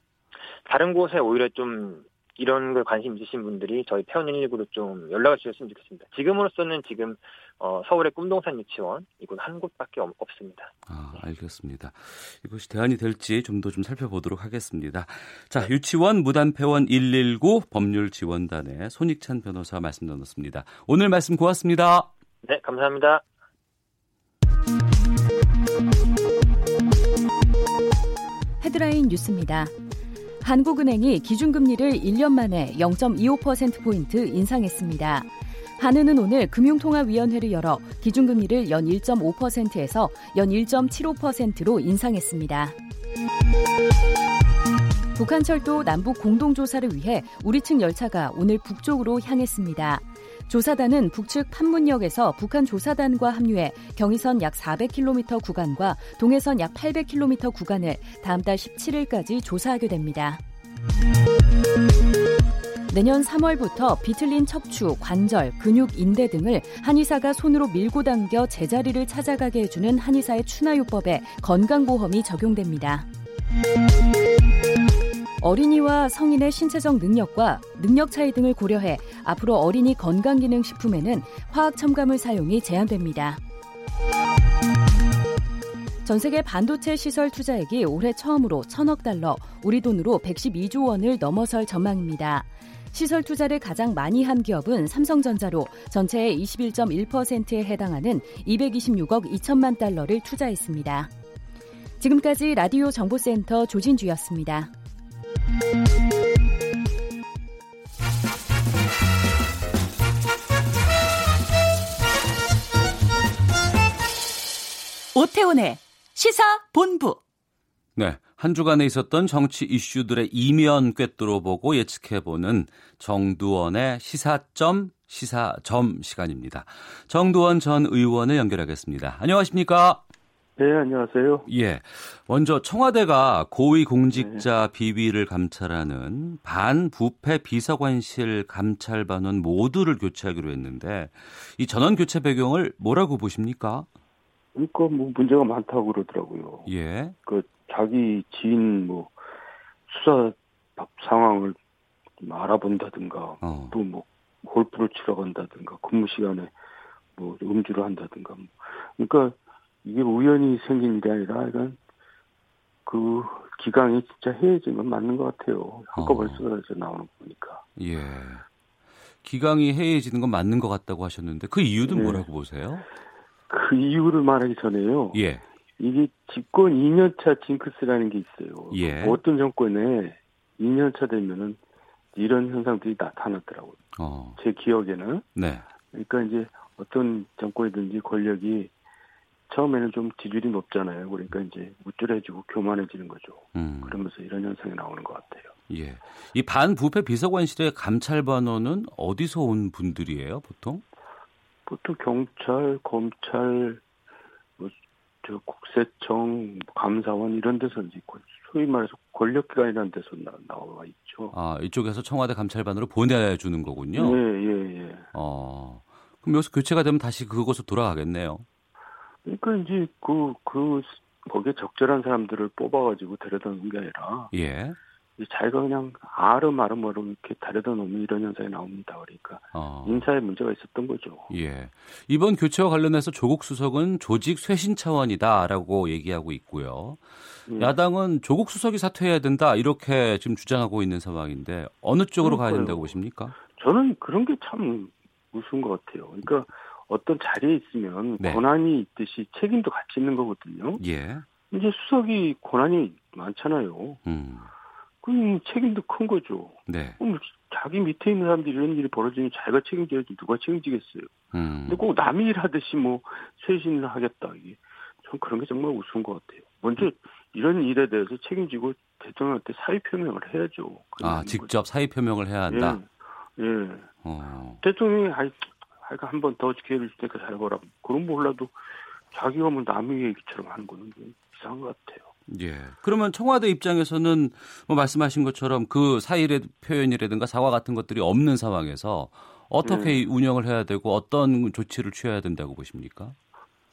다른 곳에 오히려 좀 이런 걸 관심 있으신 분들이 저희 태원 119로 좀 연락을 주셨으면 좋겠습니다. 지금으로서는 지금 어, 서울의 꿈동산 유치원 이곳 한 곳밖에 없, 없습니다. 아, 알겠습니다. 이것이 대안이 될지 좀더좀 살펴보도록 하겠습니다. 자, 유치원 무단폐원 119 법률지원단의 손익찬 변호사 말씀 나눴습니다. 오늘 말씀 고맙습니다. 네, 감사합니다. 헤드라인 뉴스입니다. 한국은행이 기준금리를 1년 만에 0.25%포인트 인상했습니다. 한은은 오늘 금융통화위원회를 열어 기준금리를 연 1.5%에서 연 1.75%로 인상했습니다. 북한철도 남북 공동조사를 위해 우리 측 열차가 오늘 북쪽으로 향했습니다. 조사단은 북측 판문역에서 북한 조사단과 합류해 경의선 약 400km 구간과 동해선 약 800km 구간을 다음 달 17일까지 조사하게 됩니다. 내년 3월부터 비틀린 척추, 관절, 근육, 인대 등을 한의사가 손으로 밀고 당겨 제자리를 찾아가게 해주는 한의사의 추나요법에 건강보험이 적용됩니다. 어린이와 성인의 신체적 능력과 능력 차이 등을 고려해 앞으로 어린이 건강기능식품에는 화학 첨가물 사용이 제한됩니다. 전 세계 반도체 시설 투자액이 올해 처음으로 천억 달러, 우리 돈으로 112조 원을 넘어설 전망입니다. 시설 투자를 가장 많이 한 기업은 삼성전자로 전체의 21.1%에 해당하는 226억 2천만 달러를 투자했습니다. 지금까지 라디오 정보센터 조진주였습니다. 오태훈의 시사 본부. 네. 한 주간에 있었던 정치 이슈들의 이면 꿰뚫어 보고 예측해 보는 정두원의 시사점, 시사점 시간입니다. 정두원 전 의원을 연결하겠습니다. 안녕하십니까? 네, 안녕하세요. 예. 먼저 청와대가 고위공직자 비위를 감찰하는 반부패 비서관실 감찰반원 모두를 교체하기로 했는데 이 전원 교체 배경을 뭐라고 보십니까? 그러니까 뭐 문제가 많다고 그러더라고요. 예. 그 자기 지인 뭐 수사 상황을 좀 알아본다든가 어. 또뭐 골프를 치러 간다든가 근무 시간에 뭐 음주를 한다든가 뭐. 그러니까 이게 우연히 생긴 일이 아니라 이건 그 기강이 진짜 해해진 건 맞는 것 같아요. 한꺼번에 어. 쏟아져 나오는 거 보니까. 예. 기강이 해이해지는 건 맞는 것 같다고 하셨는데 그 이유는 네. 뭐라고 보세요? 그 이유를 말하기 전에요. 예. 이게 집권 2년차 징크스라는 게 있어요. 예. 어떤 정권에 2년차 되면은 이런 현상들이 나타났더라고요. 어. 제 기억에는. 네. 그러니까 이제 어떤 정권이든지 권력이 처음에는 좀 지지율이 높잖아요. 그러니까 이제 우쭐해지고 교만해지는 거죠. 음. 그러면서 이런 현상이 나오는 것 같아요. 예. 이 반부패 비서관실의 감찰반원은 어디서 온 분들이에요, 보통? 보통 경찰, 검찰, 뭐, 저 국세청, 감사원 이런 데서 이제 권- 소위 말해서 권력기관이라는 데서 나, 나와 있죠. 아, 이쪽에서 청와대 감찰반으로 보내주는 거군요. 예, 예, 예. 어. 그럼 여기서 교체가 되면 다시 그곳으로 돌아가겠네요. 그러니까 이제 그, 그, 거기에 적절한 사람들을 뽑아가지고 데려다 놓은 게 아니라, 예. 이 자기가 그냥 아름아름으로 이렇게 데려다 놓으면 이런 현상이 나옵니다. 그러니까 어. 인사에 문제가 있었던 거죠. 예. 이번 교체와 관련해서 조국 수석은 조직 쇄신 차원이다라고 얘기하고 있고요. 예. 야당은 조국 수석이 사퇴해야 된다 이렇게 지금 주장하고 있는 상황인데 어느 쪽으로 가야 그러니까요. 된다고 보십니까? 저는 그런 게참 우스운 것 같아요. 그러니까 어떤 자리에 있으면 네. 권한이 있듯이 책임도 같이 있는 거거든요. 예. 이제 수석이 권한이 많잖아요. 음. 그럼 책임도 큰 거죠. 네. 그럼 자기 밑에 있는 사람들이 이런 일이 벌어지면 자기가 책임져야지 누가 책임지겠어요. 음. 근데 꼭 남이 일하듯이 뭐 쇄신을 하겠다 이게 전 그런 게 정말 우스운 것 같아요. 먼저 이런 일에 대해서 책임지고 대통령한테 사의 표명을 해야죠. 아, 직접 사의 표명을 해야 거죠. 한다. 예. 예. 어. 대통령이 아이, 아이가 한번 더 기회를 줄 테니까 잘해보라. 그런 몰라도 자기가 뭐 남의 얘기처럼 하는 거는 좀 이상한 것 같아요. 예. 그러면 청와대 입장에서는 뭐 말씀하신 것처럼 그 사일의 표현이라든가 사과 같은 것들이 없는 상황에서 어떻게 네. 운영을 해야 되고 어떤 조치를 취해야 된다고 보십니까?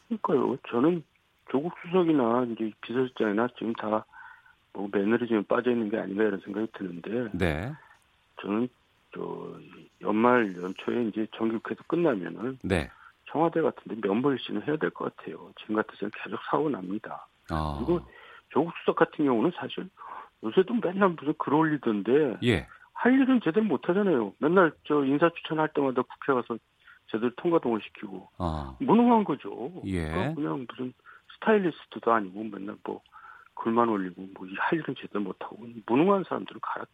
그러니까요. 저는 조국 수석이나 이제 비서실장이나 지금 다 뭐 매너리즘에 빠져 있는 게 아닌가 이런 생각이 드는데 네. 저는 저 연말 연초에 이제 정기국회에서 끝나면은 네. 청와대 같은데 면벌신을 해야 될 것 같아요. 지금 같아서는 계속 사고 납니다. 아. 그리고 조국 수석 같은 경우는 사실 요새도 맨날 무슨 글 올리던데 예. 할 일은 제대로 못 하잖아요. 맨날 저 인사 추천할 때마다 국회 가서 제대로 통과동을 시키고 아. 무능한 거죠. 예. 그러니까 그냥 무슨 스타일리스트도 아니고 맨날 뭐 글만 올리고 뭐할 일은 제대로 못 하고 무능한 사람들을 갈아줬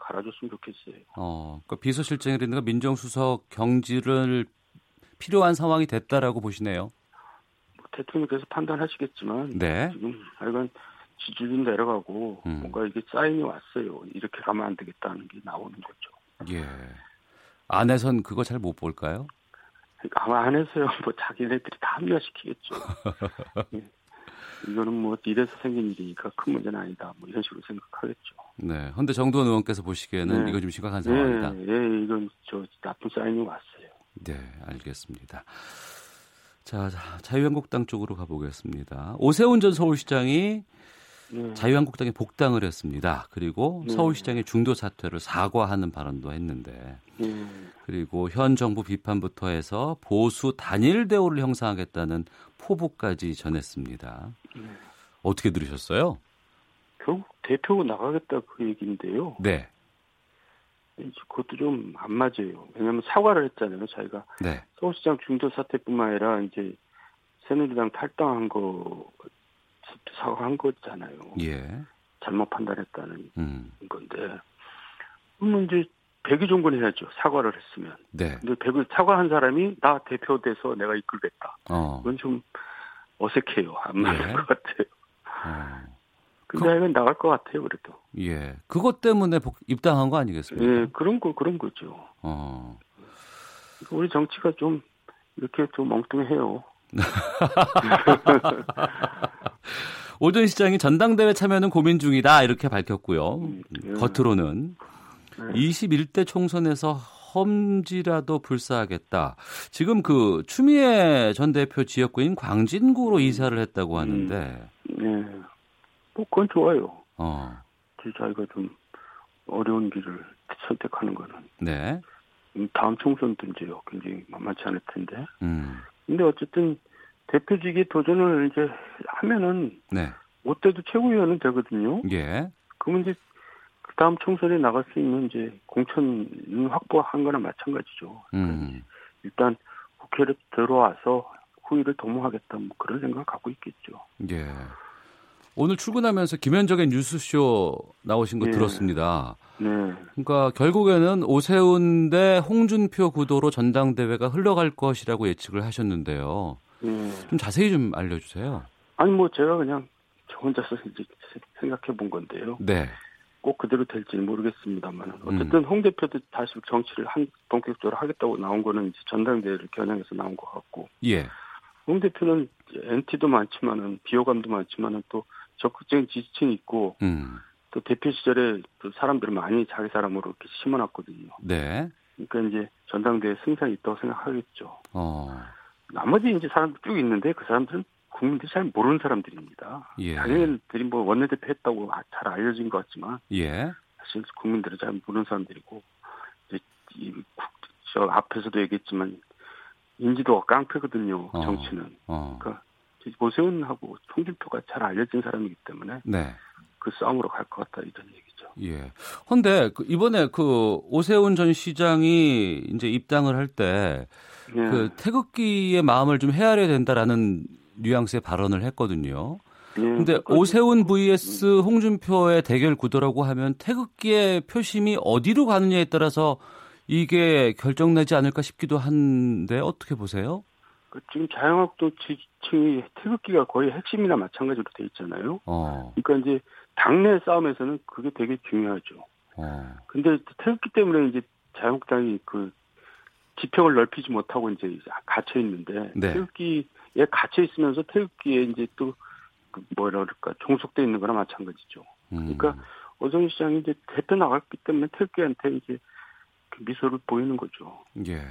갈아줬으면 좋겠어요. 어. 그러니까 비서실장이라든가 민정수석 경질을 필요한 상황이 됐다라고 보시네요. 뭐 대통령께서 판단하시겠지만 네. 지금 하여간 지지율이 내려가고 음. 뭔가 이게 사인이 왔어요. 이렇게 가면 안 되겠다는 게 나오는 거죠. 예. 안에선 그거 잘 못 볼까요? 그러니까 아마 안에서요. 뭐 자기네들이 다 합리화시키겠죠. 예. 이거는 뭐 이래서 생긴 일이니까 큰 문제는 아니다. 뭐 이런 식으로 생각하겠죠. 네. 근데 정두원 의원께서 보시기에는 네. 이거 좀 심각한 상황이다. 예, 예, 이건 저 나쁜 사인이 왔어요. 네, 알겠습니다. 자, 자, 자유한국당 쪽으로 가보겠습니다. 오세훈 전 서울시장이 네. 자유한국당에 복당을 했습니다. 그리고 네. 서울시장의 중도 사퇴를 사과하는 발언도 했는데, 예. 그리고 현 정부 비판부터 해서 보수 단일 대우를 형성하겠다는 포부까지 전했습니다. 네. 어떻게 들으셨어요? 결국 대표 나가겠다 그 얘기인데요. 네, 그것도 좀 안 맞아요. 왜냐하면 사과를 했잖아요. 자기가 네, 서울시장 중도 사퇴뿐만 아니라 이제 새누리당 탈당한 거 사과한 거잖아요. 예, 잘못 판단했다는 음, 건데 그러면 이제 백의종군 해야죠. 사과를 했으면. 네, 근데 백을 사과한 사람이 나 대표돼서 내가 이끌겠다. 어, 그건 좀 어색해요. 안 맞는 예. 것 같아요. 어, 근데 하여간 나갈 것 같아요. 그래도. 예, 그것 때문에 복, 입당한 거 아니겠습니까? 예, 그런 거 그런 거죠. 어, 우리 정치가 좀 이렇게 좀 엉뚱해요. 오전 시장이 전당대회 참여는 고민 중이다 이렇게 밝혔고요. 음, 예. 겉으로는 네. 21대 총선에서 험지라도 불사하겠다. 지금 그 추미애 전 대표 지역구인 광진구로 이사를 했다고 하는데, 예. 뭐 그건 좋아요. 어, 그 자기가 좀 어려운 길을 선택하는 거는 네, 음, 다음 총선도 이제 굉장히 만만치 않을 텐데. 음, 근데 어쨌든 대표직에 도전을 이제 하면은 네, 못 돼도 최고위원은 되거든요. 예, 그러면 이제 그 다음 총선에 나갈 수 있는 이제 공천 확보한 거나 마찬가지죠. 음, 일단 국회를 들어와서 후위를 도모하겠다 뭐 그런 생각 갖고 있겠죠. 예. 오늘 출근하면서 김현정의 뉴스쇼 나오신 거 예. 들었습니다. 네. 그러니까 결국에는 오세훈 대 홍준표 구도로 전당대회가 흘러갈 것이라고 예측을 하셨는데요. 예. 좀 자세히 좀 알려주세요. 아니 뭐 제가 그냥 저 혼자서 이제 생각해 본 건데요. 네, 꼭 그대로 될지는 모르겠습니다만 음. 어쨌든 홍 대표도 다시 정치를 한 본격적으로 하겠다고 나온 거는 이제 전당대회를 겨냥해서 나온 것 같고 예, 홍 대표는 NT도 많지만은 비호감도 많지만은 또 적극적인 지지층이 있고 음, 또 대표 시절에 또 사람들을 많이 자기 사람으로 이렇게 심어놨거든요. 네, 그러니까 이제 전당대회 승산이 있다고 생각하겠죠. 어, 나머지 이제 사람들 쭉 있는데 그 사람들은 국민들이 잘 모르는 사람들입니다. 예. 자기네들이 뭐 원내대표 했다고 아- 잘 알려진 것 같지만 예, 사실 국민들은 잘 모르는 사람들이고 이제 이 국- 저 앞에서도 얘기했지만 인지도가 깡패거든요. 어. 정치는. 어, 그러니까 오세훈하고 홍준표가 잘 알려진 사람이기 때문에 네, 그 싸움으로 갈 것 같다 이런 얘기죠. 예. 근데 그 이번에 그 오세훈 전 시장이 이제 입당을 할때 예. 그 태극기의 마음을 좀 헤아려야 된다라는 뉘앙스의 발언을 했거든요. 예. 근데 그러니까 오세훈 vs 홍준표의 대결 구도라고 하면 태극기의 표심이 어디로 가느냐에 따라서 이게 결정나지 않을까 싶기도 한데 어떻게 보세요? 그 지금 자영업도 지층이 태극기가 거의 핵심이나 마찬가지로 돼 있잖아요. 어, 그러니까 이제 당내 싸움에서는 그게 되게 중요하죠. 어, 근데 태극기 때문에 이제 자유한국당이 그 지평을 넓히지 못하고 이제 갇혀 있는데 네. 태극기 얘 갇혀 있으면서 태극기에 이제 또그 뭐라 그럴까 종속돼 있는 거나 마찬가지죠. 그러니까 음. 오정희 시장이 이제 대표 나갔기 때문에 태극기한테 이제 그 미소를 보이는 거죠. 예.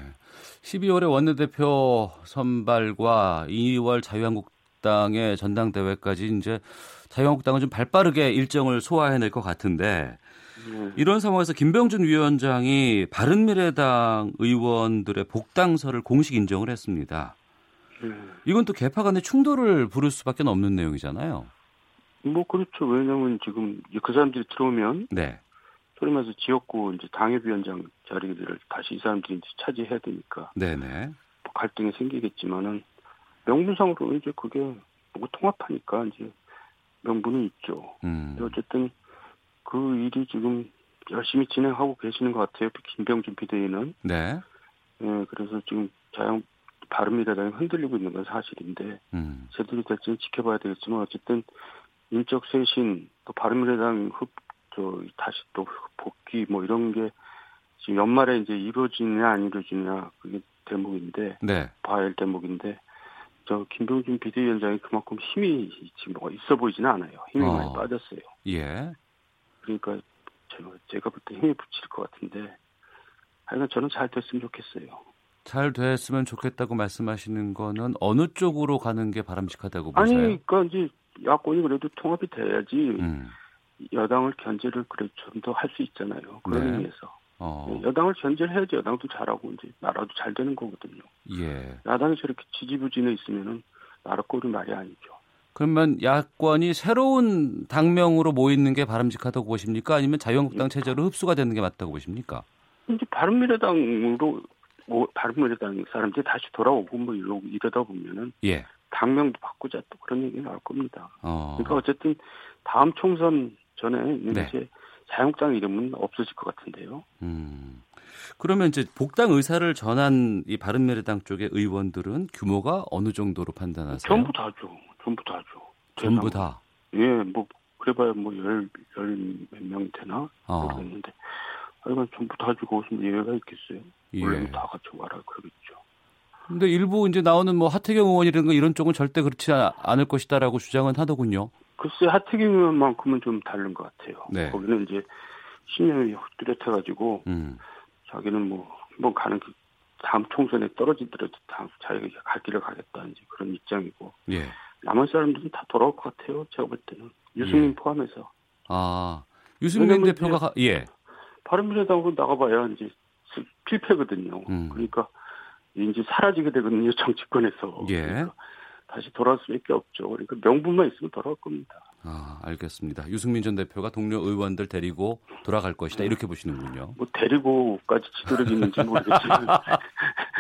12월에 원내대표 선발과 2월 자유한국당의 전당대회까지 이제 자유한국당은 좀 발빠르게 일정을 소화해낼 것 같은데 네. 이런 상황에서 김병준 위원장이 바른미래당 의원들의 복당서를 공식 인정을 했습니다. 네. 이건 또 개파 간의 충돌을 부를 수밖에 없는 내용이잖아요. 뭐 그렇죠. 왜냐면 지금 그 사람들이 들어오면 네. 말해서 지역구 이제 당협위원장 자리를 다시 이 사람들이 이제 차지해야 되니까 네네. 뭐 갈등이 생기겠지만은 명분상으로 이제 그게 뭐 통합하니까 이제 명분이 있죠. 음. 어쨌든 그 일이 지금 열심히 진행하고 계시는 것 같아요. 김병준 비대위는. 네. 예, 그래서 지금 자영 바른미래당이 흔들리고 있는 건 사실인데 음. 제대로 될지는 지켜봐야 되겠지만 어쨌든 인적 쇄신 또 바른미래당 흡, 저 다시 또 복귀 뭐 이런 게 지금 연말에 이제 이루어지냐 안 이루어지냐 그게 대목인데 네. 봐야 할 대목인데 저 김병준 비대위원장이 그만큼 힘이 지금 뭐가 있어 보이지는 않아요. 힘이 어. 많이 빠졌어요. 예. 그러니까 제가 제가 볼 때 힘이 붙일 것 같은데 하여간 저는 잘 됐으면 좋겠어요. 잘 됐으면 좋겠다고 말씀하시는 거는 어느 쪽으로 가는 게 바람직하다고 보세요? 아니 그러니까 이제 야권이 그래도 통합이 돼야지 음. 여당을 견제를 그래 좀더 할 수 있잖아요. 그런 네. 의미에서 어. 여당을 견제를 해야지 여당도 잘하고 이제 나라도 잘 되는 거거든요. 예. 야당이 저렇게 지지부진해 있으면은 나라 꼴이 말이 아니죠. 그러면 야권이 새로운 당명으로 모이는 게 바람직하다고 보십니까? 아니면 자유한국당 체제로 흡수가 되는 게 맞다고 보십니까? 이제 바른미래당으로 뭐 바른미래당 사람들이 다시 돌아오고 뭐 이러, 이러다 보면은 예. 당명도 바꾸자 또 그런 얘기 나올 겁니다. 어. 그러니까 어쨌든 다음 총선 전에 네. 이제 자유한국당 이름은 없어질 것 같은데요. 음. 그러면 이제 복당 의사를 전한 이 바른미래당 쪽의 의원들은 규모가 어느 정도로 판단하세요? 전부 다죠. 전부 다죠. 전부 다. 예, 뭐 그래봐야 뭐열열몇 명이 되나 어. 모르겠는데 하여간 전부 다 주고 오시면 예외가 있겠어요. 예. 원래는 다 같이 와라 그러겠죠. 근데 일부 이제 나오는 뭐 하태경 의원이라든가 이런 쪽은 절대 그렇지 아- 않을 것이다라고 주장은 하더군요. 글쎄 하태경 의원만큼은 좀 다른 것 같아요. 네. 거기는 이제 신념이 뚜렷해가지고 음. 자기는 뭐 한번 가는 그 다음 총선에 떨어지더라도 다음 자기가 갈 길을 가겠다 이제 그런 입장이고 예. 남은 사람들은 다 돌아올 것 같아요. 제가 볼 때는 유승민 예. 포함해서 아. 유승민 대표가 가- 예. 바른미래당으로 나가봐야 이제 필패거든요. 음. 그러니까 이제 사라지게 되거든요 정치권에서. 예. 그러니까 다시 돌아올 수밖에 없죠. 그러니까 명분만 있으면 돌아올 겁니다. 아, 알겠습니다. 유승민 전 대표가 동료 의원들 데리고 돌아갈 것이다. 이렇게 보시는군요. 뭐 데리고까지 지도력이 있는지 모르겠지만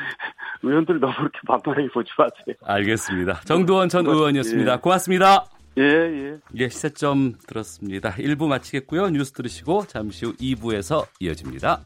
의원들 너무 그렇게 만만하게 보지 마세요. 알겠습니다. 정두원 전 뭐, 의원이었습니다. 예. 고맙습니다. 예 예. 예, 시사점 들었습니다. 1부 마치겠고요. 뉴스 들으시고 잠시 후 2부에서 이어집니다.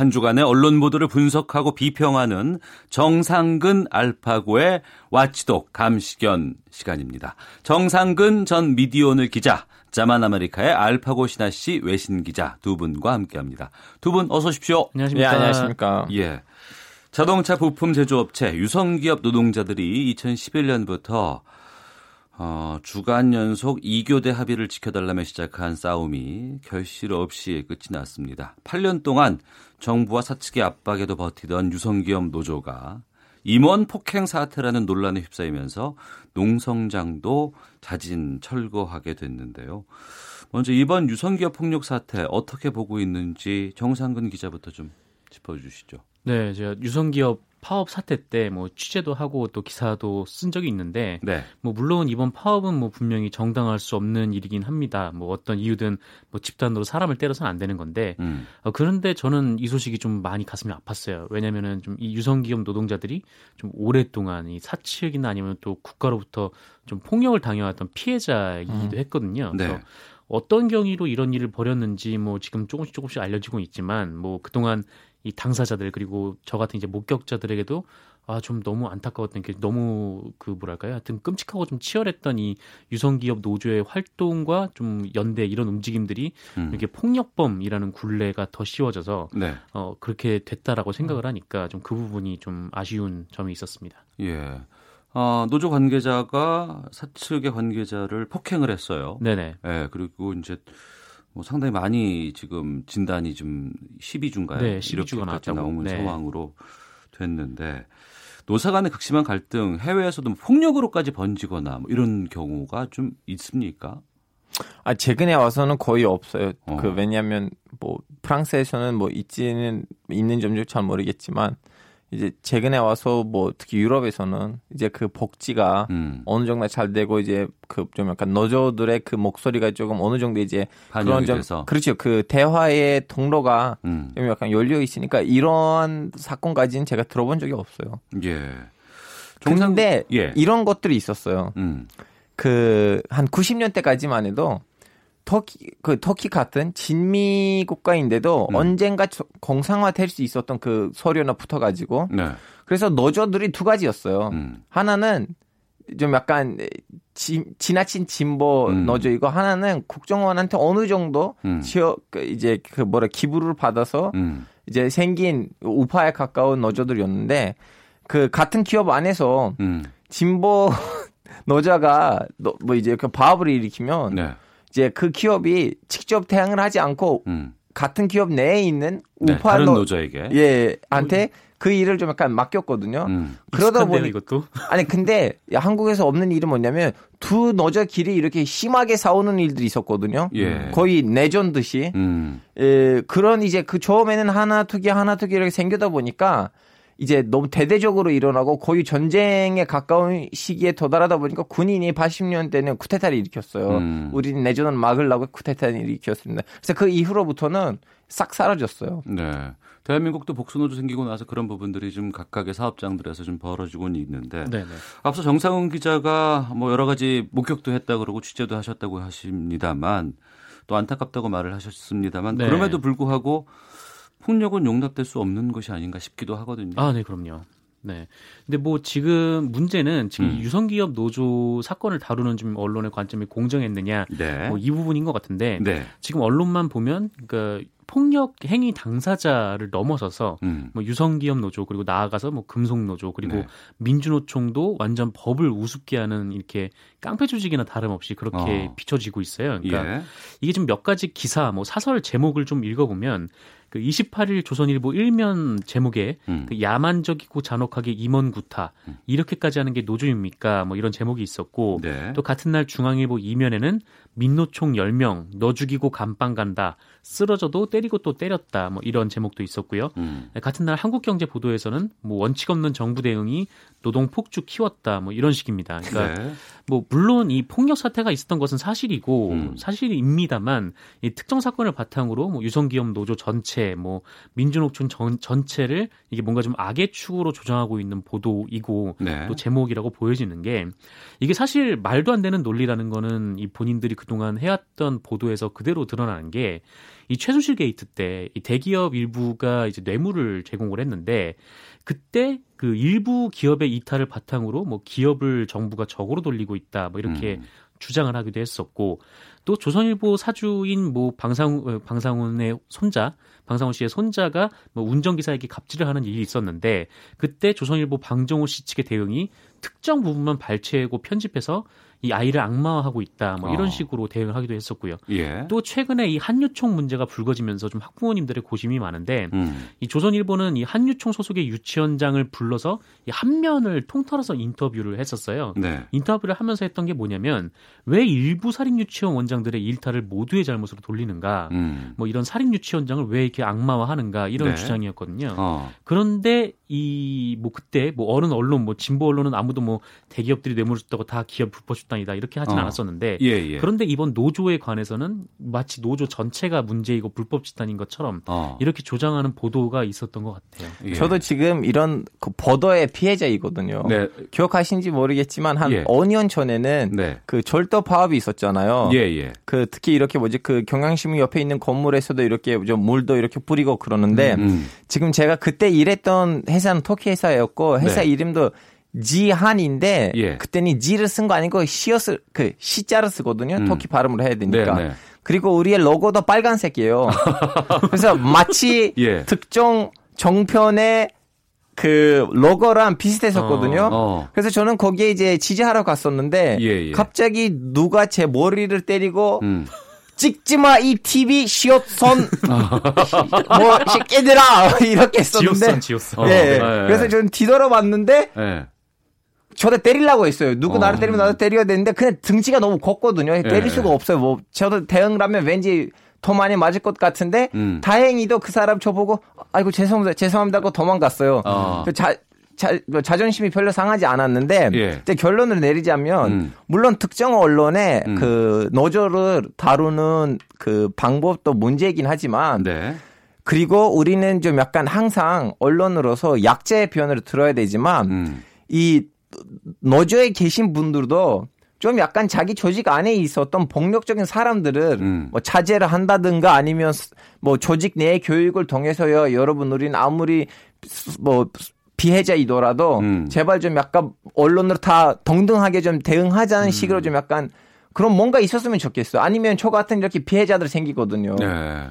한 주간의 언론 보도를 분석하고 비평하는 정상근 알파고의 와치독 감시견 시간입니다. 정상근 전 미디어오늘 기자, 자만 아메리카의 알파고 신하 씨 외신 기자 두 분과 함께합니다. 두 분 어서 오십시오. 안녕하십니까. 예, 안녕하십니까. 예. 자동차 부품 제조업체 유성기업 노동자들이 2011년부터 어, 주간 연속 2교대 합의를 지켜달라며 시작한 싸움이 결실 없이 끝이 났습니다. 8년 동안 정부와 사측의 압박에도 버티던 유성기업 노조가 임원 폭행 사태라는 논란에 휩싸이면서 농성장도 자진 철거하게 됐는데요. 먼저 이번 유성기업 폭력 사태 어떻게 보고 있는지 정상근 기자부터 좀 짚어주시죠. 네, 제가 유성기업 파업 사태 때 뭐 취재도 하고 또 기사도 쓴 적이 있는데 네. 뭐 물론 이번 파업은 뭐 분명히 정당할 수 없는 일이긴 합니다. 뭐 어떤 이유든 뭐 집단으로 사람을 때려서는 안 되는 건데 음. 어, 그런데 저는 이 소식이 좀 많이 가슴이 아팠어요. 왜냐면은 좀 이 유성기업 노동자들이 좀 오랫동안 이 사측이나 아니면 또 국가로부터 좀 폭력을 당해왔던 피해자이기도 했거든요. 네. 그래서 어떤 경위로 이런 일을 벌였는지 뭐 지금 조금씩 조금씩 알려지고 있지만 뭐 그동안 이 당사자들 그리고 저 같은 이제 목격자들에게도 아 좀 너무 안타까웠던 게 너무 그 뭐랄까요 하여튼 끔찍하고 좀 치열했던 이 유성기업 노조의 활동과 좀 연대 이런 움직임들이 음. 이렇게 폭력범이라는 굴레가 더 씌워져서 네. 어 그렇게 됐다라고 생각을 하니까 좀 그 부분이 좀 아쉬운 점이 있었습니다. 예. 어, 노조 관계자가 사측의 관계자를 폭행을 했어요. 네네. 예, 그리고 이제 뭐 상당히 많이 지금 진단이 좀 12주인가요? 네, 12 주가 이렇게까지 나왔다고. 나온 네. 상황으로 됐는데 노사 간의 극심한 갈등 해외에서도 뭐 폭력으로까지 번지거나 뭐 이런 경우가 좀 있습니까? 아 최근에 와서는 거의 없어요. 어. 그 왜냐하면 뭐 프랑스에서는 뭐 있지는 있는 점도 잘 모르겠지만 이제 최근에 와서 뭐 특히 유럽에서는 이제 그 복지가 음. 어느 정도 잘 되고 이제 그 좀 약간 노조들의 그 목소리가 조금 어느 정도 이제 그런 점 돼서. 그렇죠. 그 대화의 통로가 음. 좀 약간 열려 있으니까 이러한 사건까지는 제가 들어본 적이 없어요. 예. 근데 예. 이런 것들이 있었어요. 음. 그한 90년대까지만 해도 터키 그 터키 같은 진미 국가인데도 음. 언젠가 저- 공상화될 수 있었던 그 서류나 붙어가지고 네. 그래서 노조들이 두 가지였어요. 음. 하나는 좀 약간 지, 지나친 진보 음. 노조이고 하나는 국정원한테 어느 정도 음. 지역 그 이제 그 뭐라 기부를 받아서 음. 이제 생긴 우파에 가까운 노조들이었는데 그 같은 기업 안에서 음. 진보 노조가 노- 뭐 이제 그 파업을 일으키면 네. 이제 그 기업이 직접 대응을 하지 않고 음. 같은 기업 내에 있는 네, 우파 다른 노- 노조에게. 예 한테 그 일을 좀 약간 맡겼거든요. 음. 그러다 보니 이것도 아니 근데 한국에서 없는 일은 뭐냐면 두 노조끼리 이렇게 심하게 싸우는 일들이 있었거든요. 예. 거의 내전 듯이. 음. 예, 그런 이제 그 처음에는 하나 두 개 하나 두 개 이렇게 생겨다 보니까 이제 너무 대대적으로 일어나고 거의 전쟁에 가까운 시기에 도달하다 보니까 군인이 80년대는 쿠데타를 일으켰어요. 음. 우리는 내전을 막으려고 쿠데타를 일으켰습니다. 그래서 그 이후로부터는 싹 사라졌어요. 네. 대한민국도 복수노조 생기고 나서 그런 부분들이 좀 각각의 사업장들에서 좀 벌어지고는 있는데 네네. 앞서 정상훈 기자가 뭐 여러 가지 목격도 했다 그러고 취재도 하셨다고 하십니다만 또 안타깝다고 말을 하셨습니다만 네. 그럼에도 불구하고 폭력은 용납될 수 없는 것이 아닌가 싶기도 하거든요. 아, 네, 그럼요. 네. 근데 뭐 지금 문제는 지금 음. 유성기업 노조 사건을 다루는 좀 언론의 관점이 공정했느냐 네. 뭐 이 부분인 것 같은데 네. 지금 언론만 보면 그러니까 폭력 행위 당사자를 넘어서서 음. 뭐 유성기업 노조 그리고 나아가서 뭐 금속 노조 그리고 네. 민주노총도 완전 법을 우습게 하는 이렇게 깡패 조직이나 다름없이 그렇게 어. 비춰지고 있어요. 그러니까 예. 이게 좀 몇 가지 기사 뭐 사설 제목을 좀 읽어보면 그 28일 조선일보 일면 제목에 음. 그 야만적이고 잔혹하게 임원 구타 이렇게까지 하는 게 노조입니까? 뭐 이런 제목이 있었고 네. 또 같은 날 중앙일보 이면에는 민노총 10명 너 죽이고 감방 간다 쓰러져도 때리고 또 때렸다 뭐 이런 제목도 있었고요. 음. 같은 날 한국경제 보도에서는 뭐 원칙 없는 정부 대응이 노동 폭주 키웠다 뭐 이런 식입니다. 그러니까 네. 뭐 물론 이 폭력 사태가 있었던 것은 사실이고 음. 사실입니다만 이 특정 사건을 바탕으로 뭐 유성기업 노조 전체 뭐 민주노총 전, 전체를 이게 뭔가 좀 악의 축으로 조장하고 있는 보도이고 네. 또 제목이라고 보여지는 게 이게 사실 말도 안 되는 논리라는 거는 이 본인들이 그 동안 해왔던 보도에서 그대로 드러나는 게이 최순실 게이트 때 이 대기업 일부가 이제 뇌물을 제공을 했는데 그때 그 일부 기업의 이탈을 바탕으로 뭐 기업을 정부가 적으로 돌리고 있다 뭐 이렇게 음. 주장을 하기도 했었고 또 조선일보 사주인 뭐 방상 어, 방상훈의 손자 방상훈 씨의 손자가 뭐 운전기사에게 갑질을 하는 일이 있었는데 그때 조선일보 방정호 씨 측의 대응이 특정 부분만 발췌하고 편집해서 이 아이를 악마화하고 있다. 뭐 이런 어. 식으로 대응을 하기도 했었고요. 예. 또 최근에 이 한유총 문제가 불거지면서 좀 학부모님들의 고심이 많은데 음. 이 조선일보는 이 한유총 소속의 유치원장을 불러서 이 한 면을 통틀어서 인터뷰를 했었어요. 네. 인터뷰를 하면서 했던 게 뭐냐면 왜 일부 사립 유치원 원장들의 일탈을 모두의 잘못으로 돌리는가? 음. 뭐 이런 사립 유치원장을 왜 이렇게 악마화하는가 이런 네. 주장이었거든요. 어. 그런데 이 뭐 그때 뭐 어른 언론 뭐 진보 언론은 아무도 뭐 대기업들이 뇌물을 줬다고 다 기업 불법 집단이다 이렇게 하진 어. 않았었는데 예, 예. 그런데 이번 노조에 관해서는 마치 노조 전체가 문제이고 불법 집단인 것처럼 어. 이렇게 조장하는 보도가 있었던 것 같아요. 예. 저도 지금 이런 그 버더의 피해자이거든요. 네. 기억하신지 모르겠지만 한 예. 5년 전에는 네. 그 절도 파업이 있었잖아요. 예, 예. 그 특히 이렇게 뭐지 그 경향신문 옆에 있는 건물에서도 이렇게 좀 물도 이렇게 뿌리고 그러는데 음. 지금 제가 그때 일했던 회사는 터키 회사였고 회사 네. 이름도 지한인데 예. 그때는 지를 쓴 거 아니고 시어스 그 시자를 쓰거든요. 음. 터키 발음으로 해야 되니까. 네, 네. 그리고 우리의 로고도 빨간색이에요. 그래서 마치 예. 특정 정편의 그 로고랑 비슷했었거든요. 어. 그래서 저는 거기에 이제 지지하러 갔었는데 예, 예. 갑자기 누가 제 머리를 때리고 음. 찍지 마 이 TV 시옷선 뭐 새끼들아 이렇게 했었는데 지옥선 지옥선. 예, 예. 네. 그래서 저는 뒤돌아봤는데 예. 저를 때리려고 했어요. 누구 어. 나를 때리면 나도 때려야 되는데 그냥 등치가 너무 컸거든요. 때릴 예. 수가 없어요. 뭐 저도 대응을 하면 왠지 더 많이 맞을 것 같은데 음. 다행히도 그 사람 저보고 아이고 죄송합니다 죄송합니다 하고 도망갔어요. 어. 그 자, 자, 뭐 자존심이 별로 상하지 않았는데 예. 이제 결론을 내리자면 음. 물론 특정 언론의 음. 그 노조를 다루는 그 방법도 문제이긴 하지만 네. 그리고 우리는 좀 약간 항상 언론으로서 약자의 표현을 들어야 되지만 음. 이 노조에 계신 분들도 좀 약간 자기 조직 안에 있었던 폭력적인 사람들을 음. 뭐 차제를 한다든가 아니면 뭐 조직 내 교육을 통해서요 여러분 우리는 아무리 뭐 피해자이더라도 음. 제발 좀 약간 언론으로 다 동등하게 좀 대응하자는 음. 식으로 좀 약간 그런 뭔가 있었으면 좋겠어요. 아니면 저 같은 이렇게 피해자들 생기거든요. 네.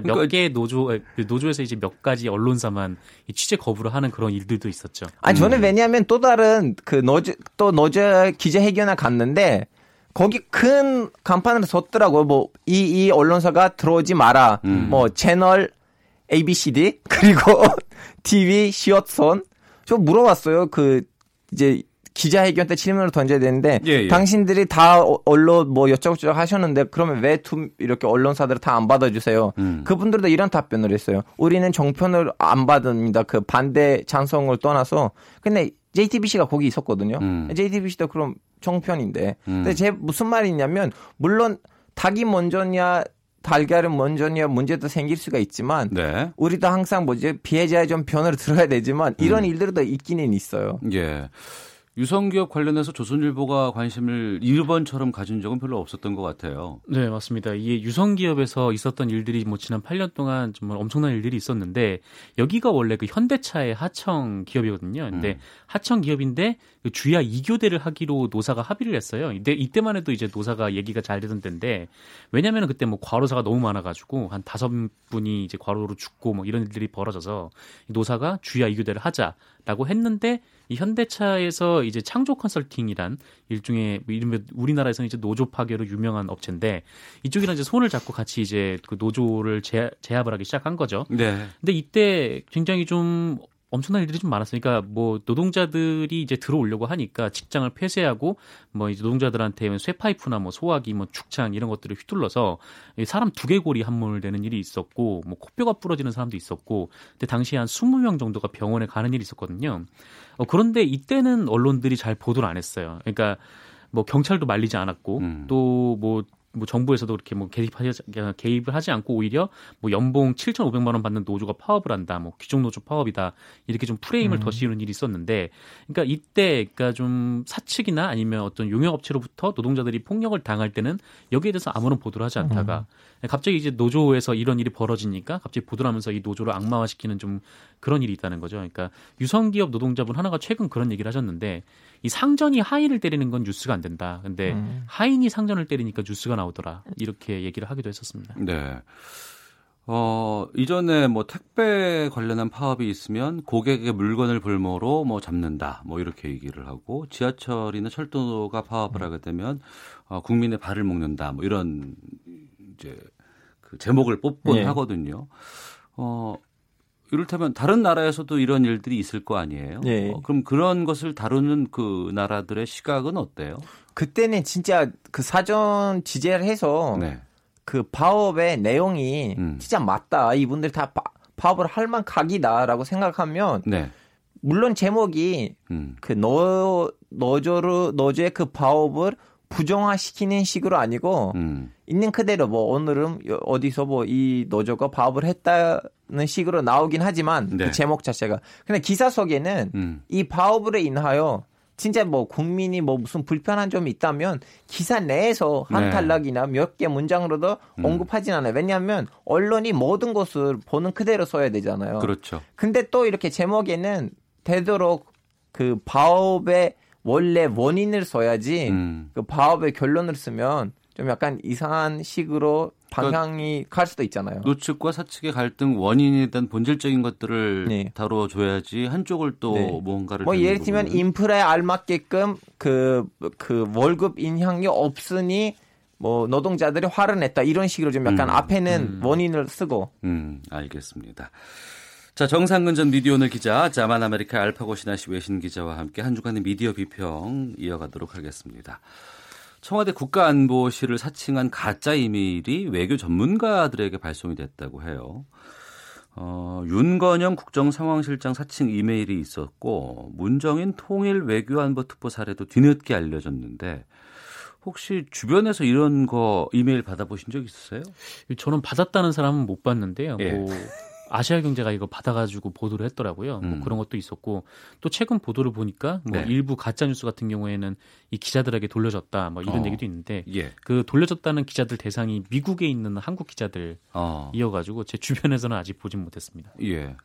그러니까- 몇 개의 노조 그 노조에서 이제 몇 가지 언론사만 이 취재 거부를 하는 그런 일들도 있었죠. 아니 저는 음. 왜냐하면 또 다른 그 노조 또 노조 기자 회견을 갔는데 거기 큰 간판을 섰더라고요. 뭐 이 이 언론사가 들어오지 마라. 음. 뭐 채널A JTBC 그리고 TV 조선 저 물어봤어요. 그 이제 기자회견 때 질문을 던져야 되는데 예, 예. 당신들이 다 어- 언론 뭐 어쩌저쩌 하셨는데 그러면 왜 투, 이렇게 언론사들 다 안 받아주세요? 음. 그분들도 이런 답변을 했어요. 우리는 종편을 안 받습니다. 그 반대 찬성을 떠나서 근데 JTBC가 거기 있었거든요. 음. JTBC도 그럼 정편인데. 음. 근데 제 무슨 말이냐면 물론 닭이 먼저냐 달걀은 먼저냐 문제도 생길 수가 있지만 네. 우리도 항상 뭐지 피해자의 좀 편을 들어야 되지만 이런 음. 일들도 있기는 있어요. 예. 유성기업 관련해서 조선일보가 관심을 이번처럼 가진 적은 별로 없었던 것 같아요. 네, 맞습니다. 이게 유성 기업에서 있었던 일들이 뭐 지난 8년 동안 정말 엄청난 일들이 있었는데 여기가 원래 그 현대차의 하청 기업이거든요. 근데 음. 하청 기업인데 그 주야 2교대를 하기로 노사가 합의를 했어요. 이때 이때만 해도 이제 노사가 얘기가 잘 되던 때인데 왜냐면은 그때 뭐 과로사가 너무 많아 가지고 한 다섯 분이 이제 과로로 죽고 뭐 이런 일들이 벌어져서 노사가 주야 2교대를 하자라고 했는데 이 현대차에서 이제 창조 컨설팅이란 일종의 뭐 이른바 우리나라에서는 이제 노조 파괴로 유명한 업체인데 이쪽이랑 이제 손을 잡고 같이 이제 그 노조를 재, 재합을 하기 시작한 거죠. 네. 근데 이때 굉장히 좀 엄청난 일들이 좀 많았으니까 뭐 노동자들이 이제 들어오려고 하니까 직장을 폐쇄하고 뭐 이제 노동자들한테 쇠파이프나 뭐 소화기 뭐 축창 이런 것들을 휘둘러서 이 사람 두개골이 함몰되는 일이 있었고 뭐 코뼈가 부러지는 사람도 있었고 근데 당시에 한 20명 정도가 병원에 가는 일이 있었거든요. 어, 그런데 이때는 언론들이 잘 보도를 안 했어요. 그러니까 뭐 경찰도 말리지 않았고 음. 또뭐 뭐 정부에서도 그렇게 뭐 개입하지 개입을 하지 않고 오히려 뭐 연봉 7,500만 원 받는 노조가 파업을 한다. 뭐 귀족 노조 파업이다. 이렇게 좀 프레임을 음. 더 씌우는 일이 있었는데 그러니까 이때 그러니까 좀 사측이나 아니면 어떤 용역 업체로부터 노동자들이 폭력을 당할 때는 여기에 대해서 아무런 보도를 하지 않다가 갑자기 이제 노조에서 이런 일이 벌어지니까 갑자기 보도를 하면서 이 노조를 악마화시키는 좀 그런 일이 있다는 거죠. 그러니까 유성기업 노동자분 하나가 최근 그런 얘기를 하셨는데 이 상전이 하인을 때리는 건 뉴스가 안 된다. 근데 음. 하인이 상전을 때리니까 뉴스가 나오더라. 이렇게 얘기를 하기도 했었습니다. 네. 어, 이전에 뭐 택배 관련한 파업이 있으면 고객의 물건을 볼모로 뭐 잡는다. 뭐 이렇게 얘기를 하고 지하철이나 철도가 파업을 하게 되면 어, 국민의 발을 먹는다. 뭐 이런 이제 그 제목을 뽑곤 예. 하거든요. 어, 이를테면 다른 나라에서도 이런 일들이 있을 거 아니에요. 예. 어, 그럼 그런 것을 다루는 그 나라들의 시각은 어때요? 그때는 진짜 그 사전 지재를 해서 네. 그 파업의 내용이 음. 진짜 맞다. 이분들 다 파, 파업을 할 만 각이다라고 생각하면 네. 물론 제목이 음. 그 너, 너저로, 너저의 그 파업을 부정화시키는 식으로 아니고 음. 있는 그대로 뭐 오늘은 어디서 뭐이 노조가 파업을 했다는 식으로 나오긴 하지만 네. 그 제목 자체가 근데 기사 속에는 음. 이 파업으로 인하여 진짜 뭐 국민이 뭐 무슨 불편한 점이 있다면 기사 내에서 한 네. 탈락이나 몇 개 문장으로도 음. 언급하진 않아요. 왜냐하면 언론이 모든 것을 보는 그대로 써야 되잖아요. 그렇죠. 근데 또 이렇게 제목에는 되도록 그 파업의 원래 원인을 써야지 음. 그 파업의 결론을 쓰면 좀 약간 이상한 식으로 방향이 갈 수도 있잖아요. 노측과 사측의 갈등 원인에 대한 본질적인 것들을 네. 다뤄줘야지 한쪽을 또 네. 뭔가를 뭐 예를 들면. 인프라에 알맞게끔 그, 그 월급 인상이 없으니 뭐 노동자들이 화를 냈다 이런 식으로 좀 약간 음. 앞에는 원인을 쓰고 음, 알겠습니다. 자, 정상근 전 미디어 오늘 기자, 자만 아메리카 알파고 시나씨 외신 기자와 함께 한 주간의 미디어 비평 이어가도록 하겠습니다. 청와대 국가안보실을 사칭한 가짜 이메일이 외교 전문가들에게 발송이 됐다고 해요. 어, 윤건영 국정상황실장 사칭 이메일이 있었고 문정인 통일 외교안보특보 사례도 뒤늦게 알려졌는데 혹시 주변에서 이런 거 이메일 받아보신 적 있으세요? 저는 받았다는 사람은 못 봤는데요. 예. 뭐 아시아 경제가 이거 받아가지고 보도를 했더라고요. 음. 뭐 그런 것도 있었고 또 최근 보도를 보니까 뭐 네. 일부 가짜 뉴스 같은 경우에는 이 기자들에게 돌려졌다 뭐 이런 어. 얘기도 있는데 예. 그 돌려졌다는 기자들 대상이 미국에 있는 한국 기자들이어가지고 어. 제 주변에서는 아직 보진 못했습니다. 예.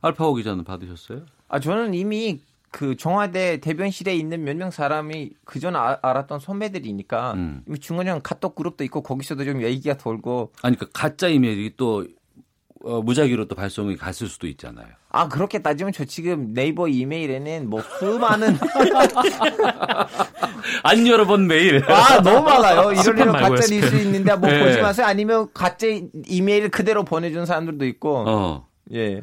알파고 기자는 받으셨어요? 아 저는 이미 그 청와대 대변실에 있는 몇 명 사람이 그전 아, 알았던 선배들이니까 음. 이미 중간형 카톡 그룹도 있고 거기서도 좀 얘기가 돌고 아니 그 가짜 이메일이 또 어, 무작위로 또 발송이 갔을 수도 있잖아요. 아 그렇게 따지면 저 지금 네이버 이메일에는 뭐 수많은 안 열어본 메일. 아 너무 많아요. 이런 이런 가짜 뉴스. 있는데 뭐 네. 보지 마세요. 아니면 가짜 이메일 그대로 보내준 사람들도 있고 어. 예.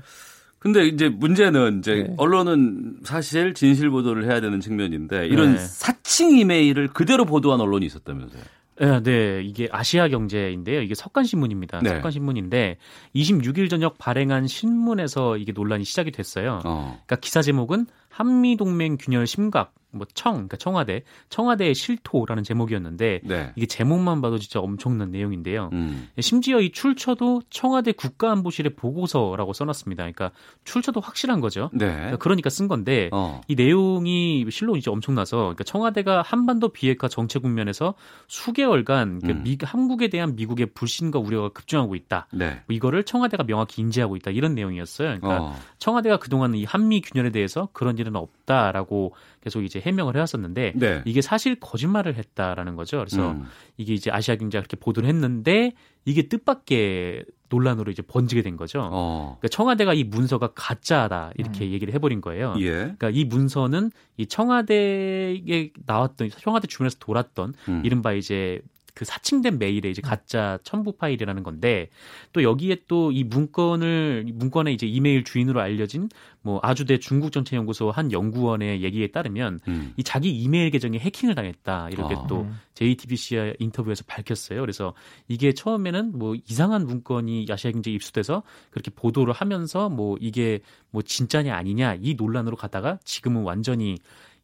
근데 이제 문제는 이제 네. 언론은 사실 진실 보도를 해야 되는 측면인데 이런 네. 사칭 이메일을 그대로 보도한 언론이 있었다면서요. 네, 네, 이게 아시아 경제인데요. 이게 석간신문입니다. 네. 석간신문인데 26일 저녁 발행한 신문에서 이게 논란이 시작이 됐어요. 어. 그러니까 기사 제목은 한미 동맹 균열 심각 뭐 청, 그러니까 청와대, 청와대의 실토라는 제목이었는데 네. 이게 제목만 봐도 진짜 엄청난 내용인데요. 음. 심지어 이 출처도 청와대 국가안보실의 보고서라고 써놨습니다. 그러니까 출처도 확실한 거죠. 네. 그러니까 그러니까 쓴 건데 어. 이 내용이 실로 이제 엄청나서 그러니까 청와대가 한반도 비핵화 정책 국면에서 수개월간 그 음. 미, 한국에 대한 미국의 불신과 우려가 급증하고 있다. 네. 뭐 이거를 청와대가 명확히 인지하고 있다 이런 내용이었어요. 그러니까 어. 청와대가 그동안 이 한미 균열에 대해서 그런 일은 없다라고 계속 이제 해명을 해왔었는데 네. 이게 사실 거짓말을 했다라는 거죠. 그래서 음. 이게 이제 아시아 경제가 그렇게 보도를 했는데 이게 뜻밖의 논란으로 이제 번지게 된 거죠. 어. 그러니까 청와대가 이 문서가 가짜다 이렇게 얘기를 해버린 거예요. 예. 그러니까 이 문서는 이 청와대에 나왔던 청와대 주변에서 돌았던 음. 이른바 이제 그 사칭된 메일의 이제 가짜 첨부 파일이라는 건데 또 여기에 또 이 문건을 이 문건의 이제 이메일 주인으로 알려진 뭐 아주대 중국 정책 연구소 한 연구원의 얘기에 따르면 음. 이 자기 이메일 계정에 해킹을 당했다 이렇게 아. 또 JTBC 인터뷰에서 밝혔어요. 그래서 이게 처음에는 뭐 이상한 문건이 아시아 경제에 입수돼서 그렇게 보도를 하면서 뭐 이게 뭐 진짜냐 아니냐 이 논란으로 가다가 지금은 완전히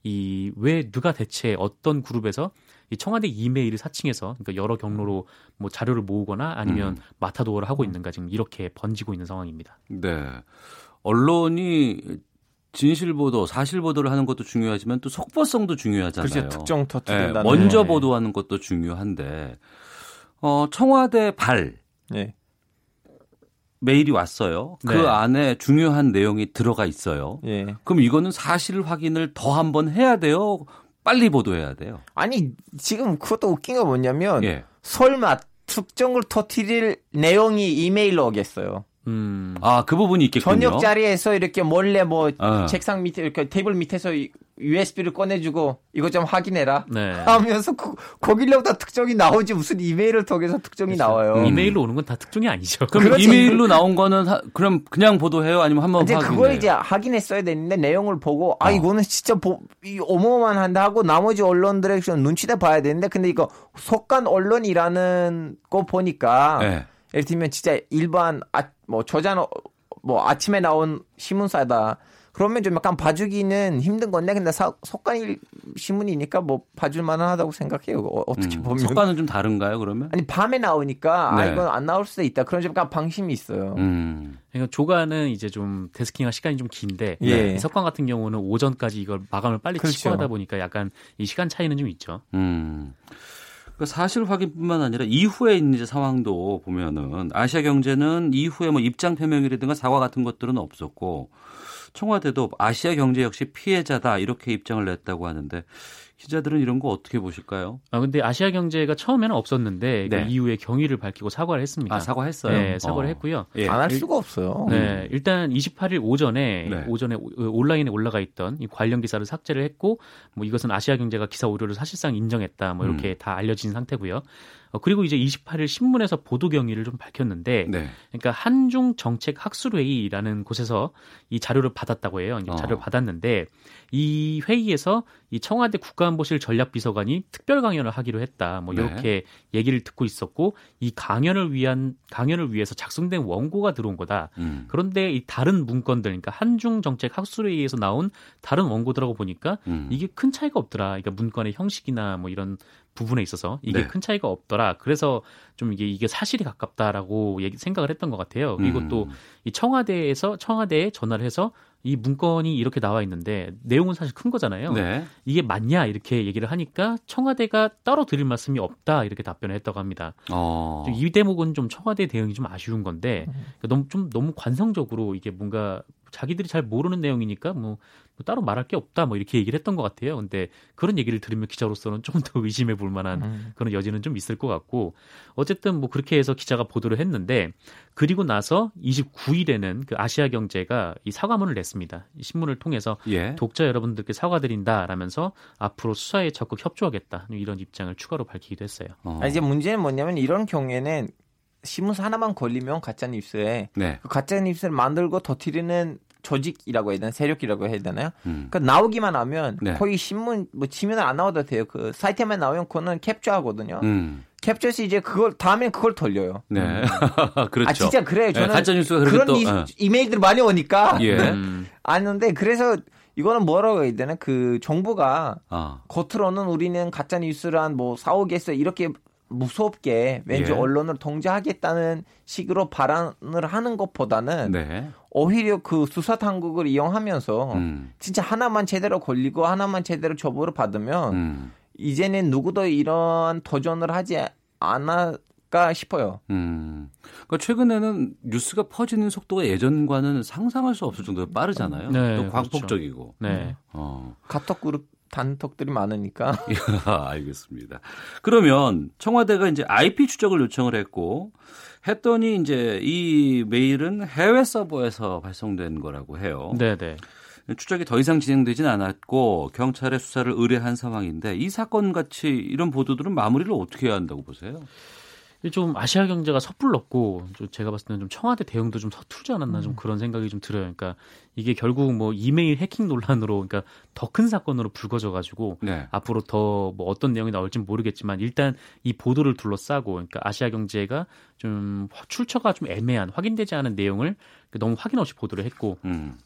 이 왜 누가 대체 어떤 그룹에서 이 청와대 이메일을 사칭해서 그러니까 여러 경로로 뭐 자료를 모으거나 아니면 음. 마타도어를 하고 있는가 지금 이렇게 번지고 있는 상황입니다. 네. 언론이 진실 보도, 사실 보도를 하는 것도 중요하지만 또 속보성도 중요하잖아요. 그렇죠. 특정 터트린다는. 네, 먼저 네. 보도하는 것도 중요한데 어, 청와대 발 네. 메일이 왔어요. 그 네. 안에 중요한 내용이 들어가 있어요. 예. 그럼 이거는 사실 확인을 더 한번 해야 돼요. 빨리 보도해야 돼요. 아니 지금 그것도 웃긴 거 뭐냐면 예. 설마 특정을 터트릴 내용이 이메일로 오겠어요. 음. 아, 그 부분이 있겠군요. 저녁 자리에서 이렇게 몰래 뭐 어. 책상 밑에 이렇게 테이블 밑에서 USB를 꺼내주고 이거 좀 확인해라 네. 하면서 그, 거기로부터 특정이 나오지 무슨 이메일을 통해서 특정이 나와요. 이메일로 오는 건 다 특종이 아니죠. 그럼 그렇지. 이메일로 나온 거는 하- 그럼 그냥 보도해요? 아니면 한번 이제 확인해요? 그걸 이제 확인했어야 되는데 내용을 보고 아 어. 이거는 진짜 보, 이 어마어마한다 하고 나머지 언론들의 좀 눈치대 봐야 되는데 근데 이거 속간 언론이라는 거 보니까 네. 예를 들면 진짜 일반 아, 뭐 저자 뭐 아침에 나온 신문사다 그러면 좀 약간 봐주기는 힘든 건데 근데 사, 속간 신문이니까 뭐 봐줄 만하다고 생각해요 어, 어떻게 음, 보면 속과는 좀 다른가요, 그러면? 아니 밤에 나오니까 아 네. 이건 안 나올 수도 있다 그런 좀 약간 방심이 있어요. 음. 그러니까 조가는 이제 좀 데스킹할 시간이 좀 긴데 예. 이 석관 같은 경우는 오전까지 이걸 마감을 빨리 그렇죠. 치고 하다 보니까 약간 이 시간 차이는 좀 있죠. 음. 그 사실 확인뿐만 아니라 이후에 이제 상황도 보면은 아시아 경제는 이후에 뭐 입장 표명이라든가 사과 같은 것들은 없었고 청와대도 아시아 경제 역시 피해자다 이렇게 입장을 냈다고 하는데 기자들은 이런 거 어떻게 보실까요? 아 근데 아시아 경제가 처음에는 없었는데 그 네. 이후에 경위를 밝히고 사과를 했습니다. 아, 사과했어요? 네, 사과를 어. 했고요. 예. 안할 수가 없어요. 네, 일단 28일 오전에 네. 오전에 오- 온라인에 올라가 있던 이 관련 기사를 삭제를 했고 뭐 이것은 아시아 경제가 기사 오류를 사실상 인정했다. 뭐 이렇게 음. 다 알려진 상태고요. 어, 그리고 이제 28일 신문에서 보도 경위를 좀 밝혔는데 네. 그러니까 한중 정책 학술 회의라는 곳에서 이 자료를 받았다고 해요. 어. 자료를 받았는데 이 회의에서 이 청와대 국가안보실 전략비서관이 특별 강연을 하기로 했다. 뭐 네. 이렇게 얘기를 듣고 있었고 이 강연을 위한 강연을 위해서 작성된 원고가 들어온 거다. 음. 그런데 이 다른 문건들, 그러니까 한중 정책 학술 회의에서 나온 다른 원고들하고 보니까 음. 이게 큰 차이가 없더라. 그러니까 문건의 형식이나 뭐 이런 부분에 있어서 이게 네. 큰 차이가 없더라. 그래서 좀 이게 이게 사실이 가깝다라고 얘기, 생각을 했던 것 같아요. 그리고 음. 또이 청와대에서 청와대에 전화를 해서 이 문건이 이렇게 나와 있는데 내용은 사실 큰 거잖아요. 네. 이게 맞냐 이렇게 얘기를 하니까 청와대가 따로 드릴 말씀이 없다 이렇게 답변을 했다고 합니다. 어. 이 대목은 좀 청와대 대응이 좀 아쉬운 건데 그러니까 너무 좀 너무 관성적으로 이게 뭔가 자기들이 잘 모르는 내용이니까 뭐, 뭐 따로 말할 게 없다 뭐 이렇게 얘기를 했던 것 같아요. 근데 그런 얘기를 들으면 기자로서는 좀더 의심해 볼 만한 음. 그런 여지는 좀 있을 것 같고 어쨌든 뭐 그렇게 해서 기자가 보도를 했는데 그리고 나서 29일에는 그 아시아 경제가 이 사과문을 냈습니다. 이 신문을 통해서 예. 독자 여러분들께 사과드린다라면서 앞으로 수사에 적극 협조하겠다 이런 입장을 추가로 밝히기도 했어요. 어. 아, 이제 문제는 뭐냐면 이런 경우에는 신문사 하나만 걸리면 가짜 뉴스에 네. 그 가짜 뉴스를 만들고 터트리는 조직이라고 해야 되나 세력이라고 해야 되나요? 음. 그 나오기만 하면 네. 거의 신문 뭐 지면을 안 나와도 돼요. 그 사이트에만 나오면 그거는 캡처하거든요. 음. 캡처해서 이제 그걸 다음엔 그걸 돌려요. 네. 그렇죠. 아 진짜 그래요. 저는 네, 가짜 뉴스가 그렇게 그런 또 이, 어. 이메일들 많이 오니까 예. 음. 아는데 그래서 이거는 뭐라고 해야 되나 그 정부가 아. 겉으로는 우리는 가짜 뉴스란 뭐 사오겠어 이렇게 무섭게 왠지 예. 언론을 통제하겠다는 식으로 발언을 하는 것보다는 네. 오히려 그 수사 당국을 이용하면서 음. 진짜 하나만 제대로 걸리고 하나만 제대로 처벌을 받으면 음. 이제는 누구도 이런 도전을 하지 않을까 싶어요. 음. 그러니까 최근에는 뉴스가 퍼지는 속도가 예전과는 상상할 수 없을 정도로 빠르잖아요. 네, 또 그렇죠. 광폭적이고. 네. 어. 카톡 그룹 단톡들이 많으니까 알겠습니다. 그러면 청와대가 이제 IP 추적을 요청을 했고 했더니 이제 이 메일은 해외 서버에서 발송된 거라고 해요. 네, 네. 추적이 더 이상 진행되진 않았고 경찰의 수사를 의뢰한 상황인데 이 사건 같이 이런 보도들은 마무리를 어떻게 해야 한다고 보세요? 좀 아시아 경제가 섣불렀고 좀 제가 봤을 때는 좀 청와대 대응도 좀 서툴지 않았나 좀 그런 생각이 좀 들어요. 그러니까 이게 결국 뭐 이메일 해킹 논란으로 그러니까 더 큰 사건으로 불거져 가지고 네. 앞으로 더 뭐 어떤 내용이 나올지는 모르겠지만 일단 이 보도를 둘러싸고 그러니까 아시아 경제가 좀 출처가 좀 애매한 확인되지 않은 내용을 너무 확인 없이 보도를 했고 음.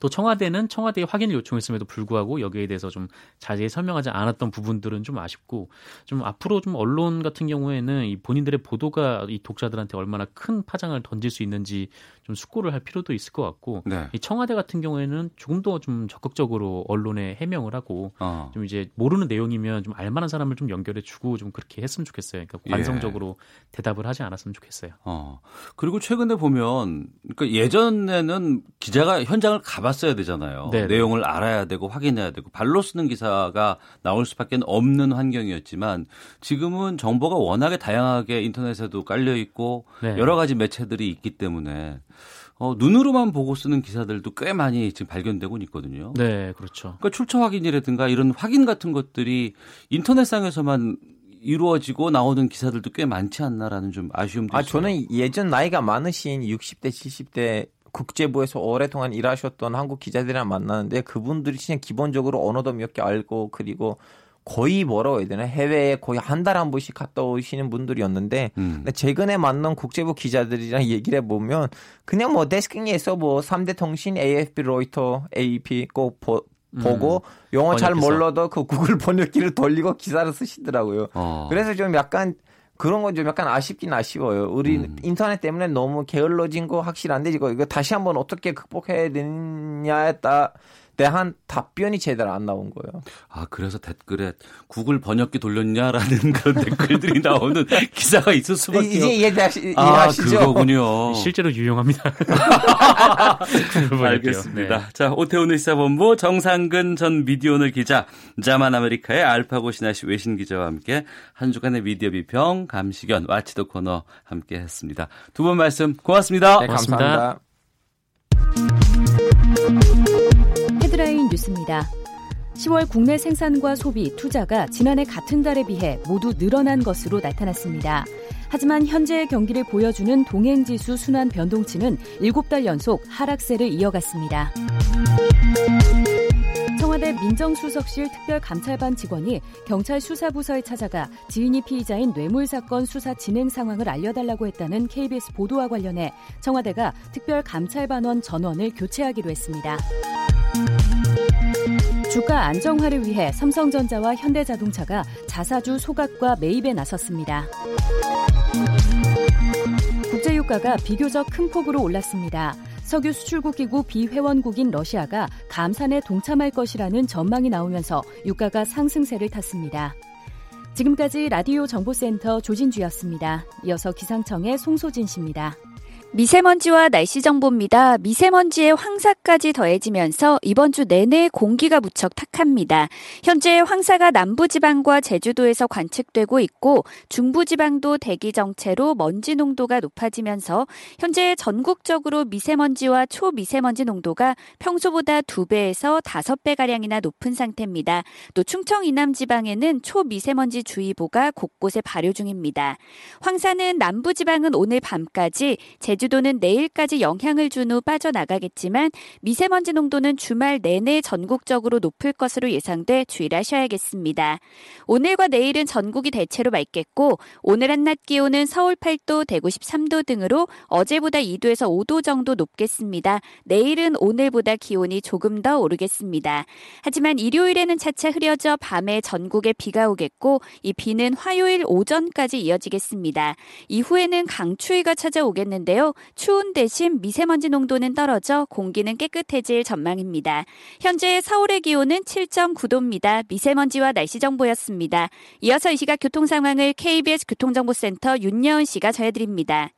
또 청와대는 청와대에 확인을 요청했음에도 불구하고 여기에 대해서 좀 자세히 설명하지 않았던 부분들은 좀 아쉽고 좀 앞으로 좀 언론 같은 경우에는 이 본인들의 보도가 이 독자들한테 얼마나 큰 파장을 던질 수 있는지 좀 숙고를 할 필요도 있을 것 같고 네. 이 청와대 같은 경우에는 조금 더 좀 적극적으로 언론에 해명을 하고 어. 좀 이제 모르는 내용이면 좀 알만한 사람을 좀 연결해 주고 좀 그렇게 했으면 좋겠어요. 그러니까 예. 관성적으로 대답을 하지 않았으면 좋겠어요. 어. 그리고 최근에 보면 그러니까 예전에는 기자가 현장을 가봤어야 되잖아요. 네네. 내용을 알아야 되고 확인해야 되고 발로 쓰는 기사가 나올 수밖에 없는 환경이었지만 지금은 정보가 워낙에 다양하게 인터넷에도 깔려 있고 네. 여러 가지 매체들이 있기 때문에 어, 눈으로만 보고 쓰는 기사들도 꽤 많이 지금 발견되고 있거든요. 네, 그렇죠. 그러니까 출처 확인이라든가 이런 확인 같은 것들이 인터넷상에서만 이루어지고 나오는 기사들도 꽤 많지 않나라는 좀 아쉬움도 아, 있어요. 저는 예전 나이가 많으신 60대, 70대 국제부에서 오랫동안 일하셨던 한국 기자들이랑 만나는데 그분들이 진짜 기본적으로 언어도 몇 개 알고 그리고 거의 뭐라고 해야 되나 해외에 거의 한달한 번씩 갔다 오시는 분들이었는데 음. 근데 최근에 만난 국제부 기자들이랑 얘기를 해보면 그냥 뭐 데스킹에서 뭐 3대 통신 AFP, 로이터, AP 꼭 보, 보고 영어 잘. 몰라도 그 구글 번역기를 돌리고 기사를 쓰시더라고요. 어. 그래서 좀 약간 그런 건 좀 약간 아쉽긴 아쉬워요. 우리 음. 인터넷 때문에 너무 게을러진 거 확실한데 이거 이거 다시 한번 어떻게 극복해야 되느냐에 따 대한 답변이 제대로 안 나온 거예요. 아, 그래서 댓글에 구글 번역기 돌렸냐라는 그런 댓글들이 나오는 기사가 있을 수밖에 이제 없... 이해하시, 아, 이해하시죠? 그거군요. 실제로 유용합니다. 알겠습니다. 네. 자, 오태훈의 시사본부 정상근 전 미디어오늘 기자, 자만 아메리카의 알파고 신하시 외신 기자와 함께 한 주간의 미디어 비평, 감시견, 와치도 코너 함께 했습니다. 두 분 말씀 고맙습니다. 네, 고맙습니다. 감사합니다. 뉴스입니다. 10월 국내 생산과 소비, 투자가 지난해 같은 달에 비해 모두 늘어난 것으로 나타났습니다. 하지만 현재의 경기를 보여주는 동행지수 순환 변동치는 7달 연속 하락세를 이어갔습니다. 청와대 민정수석실 특별감찰반 직원이 경찰 수사부서에 찾아가 지인이 피의자인 뇌물사건 수사 진행 상황을 알려달라고 했다는 KBS 보도와 관련해 청와대가 특별감찰반원 전원을 교체하기로 했습니다. 주가 안정화를 위해 삼성전자와 현대자동차가 자사주 소각과 매입에 나섰습니다. 국제유가가 비교적 큰 폭으로 올랐습니다. 석유 수출국 기구 비회원국인 러시아가 감산에 동참할 것이라는 전망이 나오면서 유가가 상승세를 탔습니다. 지금까지 라디오 정보센터 조진주였습니다. 이어서 기상청의 송소진 씨입니다. 미세먼지와 날씨 정보입니다. 미세먼지의 황사까지 더해지면서 이번 주 내내 공기가 무척 탁합니다. 현재 황사가 남부지방과 제주도에서 관측되고 있고 중부지방도 대기 정체로 먼지 농도가 높아지면서 현재 전국적으로 미세먼지와 초미세먼지 농도가 평소보다 2배에서 5배가량이나 높은 상태입니다. 또 충청 이남 지방에는 초미세먼지 주의보가 곳곳에 발효 중입니다. 황사는 남부지방은 오늘 밤까지 제주 도는 내일까지 영향을 준 후 빠져나가겠지만 미세먼지 농도는 주말 내내 전국적으로 높을 것으로 예상돼 주의하셔야겠습니다. 오늘과 내일은 전국이 대체로 맑겠고 오늘 한낮 기온은 서울 8도, 대구 13도 등으로 어제보다 2도에서 5도 정도 높겠습니다. 내일은 오늘보다 기온이 조금 더 오르겠습니다. 하지만 일요일에는 차차 흐려져 밤에 전국에 비가 오겠고 이 비는 화요일 오전까지 이어지겠습니다. 이후에는 강추위가 찾아오겠는데요. 추운 대신 미세먼지 농도는 떨어져 공기는 깨끗해질 전망입니다. 현재 서울의 기온은 7.9도입니다. 미세먼지와 날씨 정보였습니다. 이어서 이 시각 교통 상황을 KBS 교통정보센터 윤여은 씨가 전해드립니다.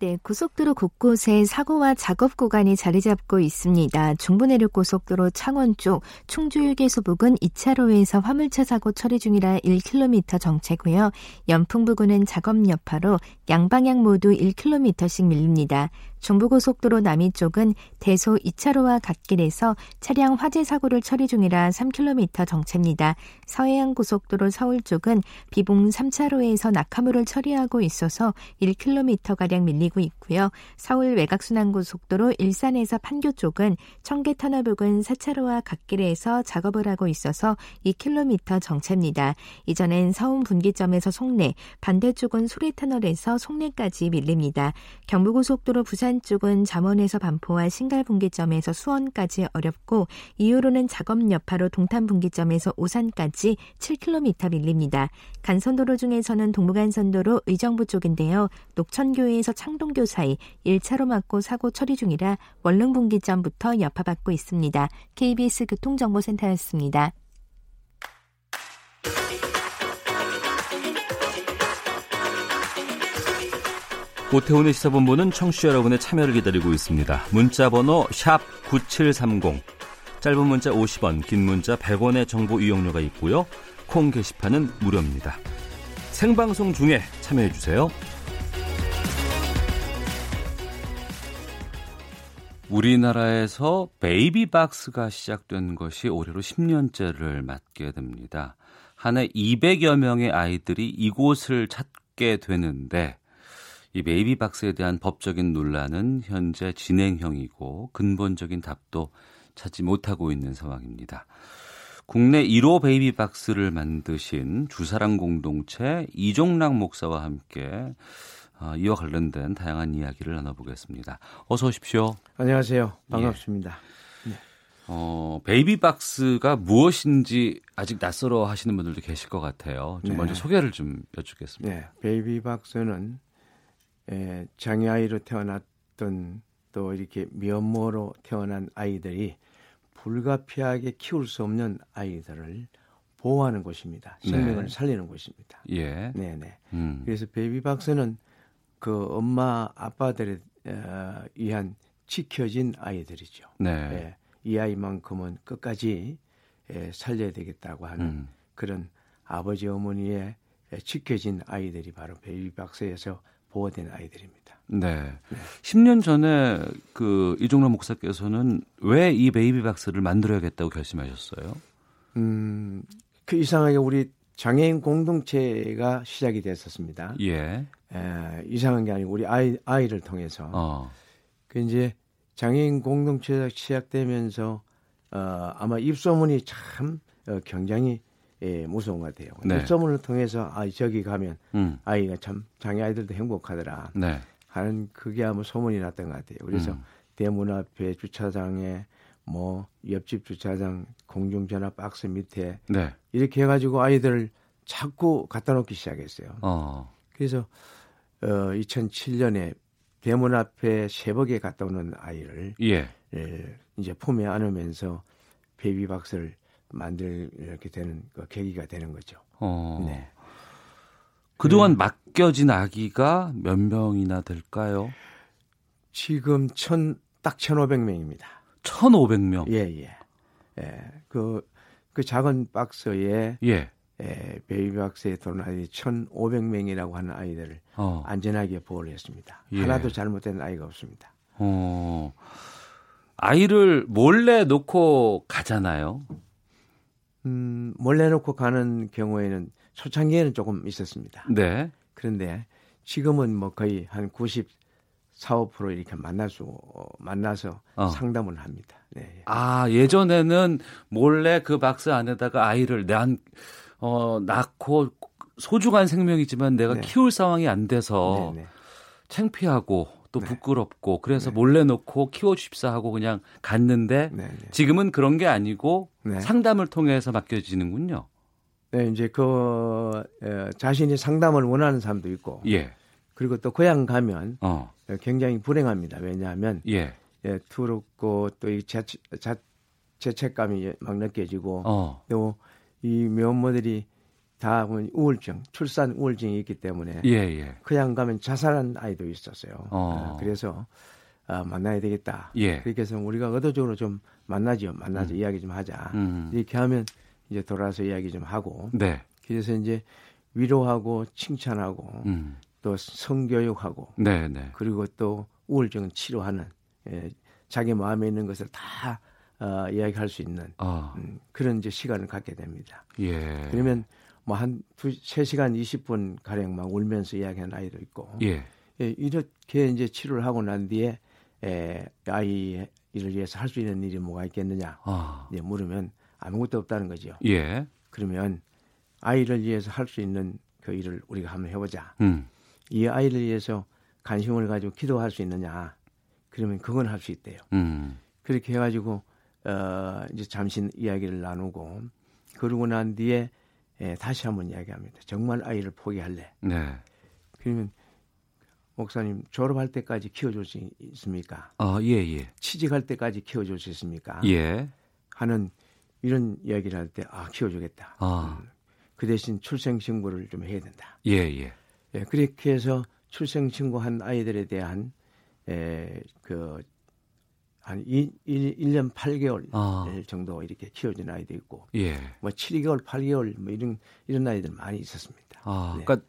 네, 고속도로 곳곳에 사고와 작업 구간이 자리 잡고 있습니다. 중부내륙 고속도로 창원 쪽 충주 휴게소 부근 2차로에서 화물차 사고 처리 중이라 1km 정체고요. 연풍 부근은 작업 여파로 양방향 모두 1km씩 밀립니다. 중부고속도로 남이 쪽은 대소 2차로와 갓길에서 차량 화재 사고를 처리 중이라 3km 정체입니다. 서해안 고속도로 서울 쪽은 비봉 3차로에서 낙하물을 처리하고 있어서 1km가량 밀리고 있고요. 서울 외곽순환 고속도로 일산에서 판교 쪽은 청계 터널 부근 4차로와 갓길에서 작업을 하고 있어서 2km 정체입니다. 이전엔 서운 분기점에서 송내, 반대쪽은 소래터널에서 송내까지 밀립니다. 경부고속도로 부산 쪽은 잠원에서 반포와 신갈분기점에서 수원까지 어렵고 이후로는 작업 여파로 동탄분기점에서 오산까지 7km 밀립니다. 간선도로 중에서는 동부간선도로 의정부 쪽인데요. 녹천교에서 창동교 사이 1차로 막고 사고 처리 중이라 원릉분기점부터 여파받고 있습니다. KBS 교통정보센터였습니다. 오태훈의 시사본부는 청취자 여러분의 참여를 기다리고 있습니다. 문자 번호 9730. 짧은 문자 50원, 긴 문자 100원의 정보 이용료가 있고요. 콩 게시판은 무료입니다. 생방송 중에 참여해 주세요. 우리나라에서 베이비박스가 시작된 것이 올해로 10년째를 맞게 됩니다. 한 해 200여 명의 아이들이 이곳을 찾게 되는데 이 베이비 박스에 대한 법적인 논란은 현재 진행형이고 근본적인 답도 찾지 못하고 있는 상황입니다. 국내 1호 베이비 박스를 만드신 주사랑 공동체 이종락 목사와 함께 어, 이와 관련된 다양한 이야기를 나눠보겠습니다. 어서 오십시오. 안녕하세요. 반갑습니다. 예. 어, 베이비 박스가 무엇인지 아직 낯설어 하시는 분들도 계실 것 같아요. 좀 네. 먼저 소개를 좀 여쭙겠습니다. 네, 베이비 박스는 에, 장애아이로 태어났던 또 이렇게 미혼모로 태어난 아이들이 불가피하게 키울 수 없는 아이들을 보호하는 곳입니다. 생명을 네. 살리는 곳입니다. 예. 네, 네. 음. 그래서 베이비 박스는 그 엄마 아빠들에 어, 의한 지켜진 아이들이죠. 네. 예, 이 아이만큼은 끝까지 예, 살려야 되겠다고 하는 음. 그런 아버지 어머니의 예, 지켜진 아이들이 바로 베이비 박스에서 보호된 아이들입니다. 네. 10년 전에 그 이종락 목사께서는 왜 이 베이비 박스를 만들어야겠다고 결심하셨어요? 음, 그 이상하게 우리 장애인 공동체가 시작이 됐었습니다. 예. 에, 이상한 게 아니고 우리 아이 아이를 통해서 어. 그 이제 장애인 공동체가 시작되면서 어, 아마 입소문이 참 어, 굉장히 예, 무서운 것 같아요. 네. 입소문을 통해서 아 저기 가면 음. 아이가 참 장애 아이들도 행복하더라 네. 하는 그게 아마 소문이 났던 것 같아요. 그래서 음. 대문 앞에 주차장에 뭐 옆집 주차장 공중전화 박스 밑에 네. 이렇게 해가지고 아이들을 자꾸 갖다 놓기 시작했어요. 어. 그래서 어, 2007년에 대문 앞에 새벽에 갔다 오는 아이를 예. 예, 이제 품에 안으면서 베이비 박스를 만들 이렇게 되는 그 계기가 되는 거죠. 어. 네. 그동안 맡겨진 아기가 몇 명이나 될까요? 지금 천, 딱 1,500명입니다. 1,500명. 예, 예. 예. 그, 그 작은 박스에 예. 예, 베이비 박스에 들어온 아이 1,500명이라고 하는 아이들을 어. 안전하게 보호를 했습니다. 예. 하나도 잘못된 아이가 없습니다. 어. 아이를 몰래 놓고 가잖아요. 음, 몰래 놓고 가는 경우에는 초창기에는 조금 있었습니다. 네. 그런데 지금은 뭐 거의 한 94, 5% 이렇게 만날 수 어, 만나서 어. 상담을 합니다. 네. 아, 예전에는 몰래 그 박스 안에다가 아이를 난, 어, 낳고 소중한 생명이지만 내가 네. 키울 상황이 안 돼서 네, 네. 창피하고 또 부끄럽고 그래서 몰래 놓고 키워주십사 하고 그냥 갔는데 네, 네. 지금은 그런 게 아니고 네. 상담을 통해서 맡겨지는군요. 네, 이제 그 어, 자신이 상담을 원하는 사람도 있고 예. 그리고 또 고향 가면 어. 굉장히 불행합니다. 왜냐하면 예. 예, 두렵고 또이 죄책감이 막 느껴지고 어. 또이 면모들이 다 보면 우울증, 출산 우울증이 있기 때문에 예, 예. 그냥 가면 자살한 아이도 있었어요. 어. 아, 그래서 아, 만나야 되겠다. 예. 그렇게 해서 우리가 의도적으로 좀 만나죠. 만나서 이야기 좀 하자. 음. 이렇게 하면 이제 돌아서 이야기 좀 하고. 네. 그래서 이제 위로하고 칭찬하고 음. 또 성교육하고 네, 네. 그리고 또 우울증 치료하는 예, 자기 마음에 있는 것을 다 어, 이야기할 수 있는 어. 음, 그런 이제 시간을 갖게 됩니다. 예. 그러면 뭐한 두, 세 시간 20분 가량 막 울면서 이야기하는 아이도 있고 예. 예, 이렇게 이제 치료를 하고 난 뒤에 에, 아이를 위해서 할 수 있는 일이 뭐가 있겠느냐 아. 이제 물으면 아무것도 없다는 거죠. 예. 그러면 아이를 위해서 할 수 있는 그 일을 우리가 한번 해보자. 음. 이 아이를 위해서 관심을 가지고 기도할 수 있느냐? 그러면 그건 할 수 있대요. 음. 그렇게 해가지고 어, 이제 잠시 이야기를 나누고 그러고 난 뒤에 예, 다시 한번 이야기합니다. 정말 아이를 포기할래? 네. 그러면 목사님 졸업할 때까지 키워줄 수 있습니까? 아, 예, 예. 취직할 때까지 키워줄 수 있습니까? 예. 하는 이런 이야기를 할 때 아 키워주겠다. 아. 그 대신 출생 신고를 좀 해야 된다. 예, 예. 예, 그렇게 해서 출생 신고한 아이들에 대한 에, 그, 한 1, 1, 년 8개월 아. 정도 이렇게 키워진 아이도 있고, 예. 뭐 7개월, 8개월 뭐 이런, 이런 아이들 많이 있었습니다. 아, 네. 그러니까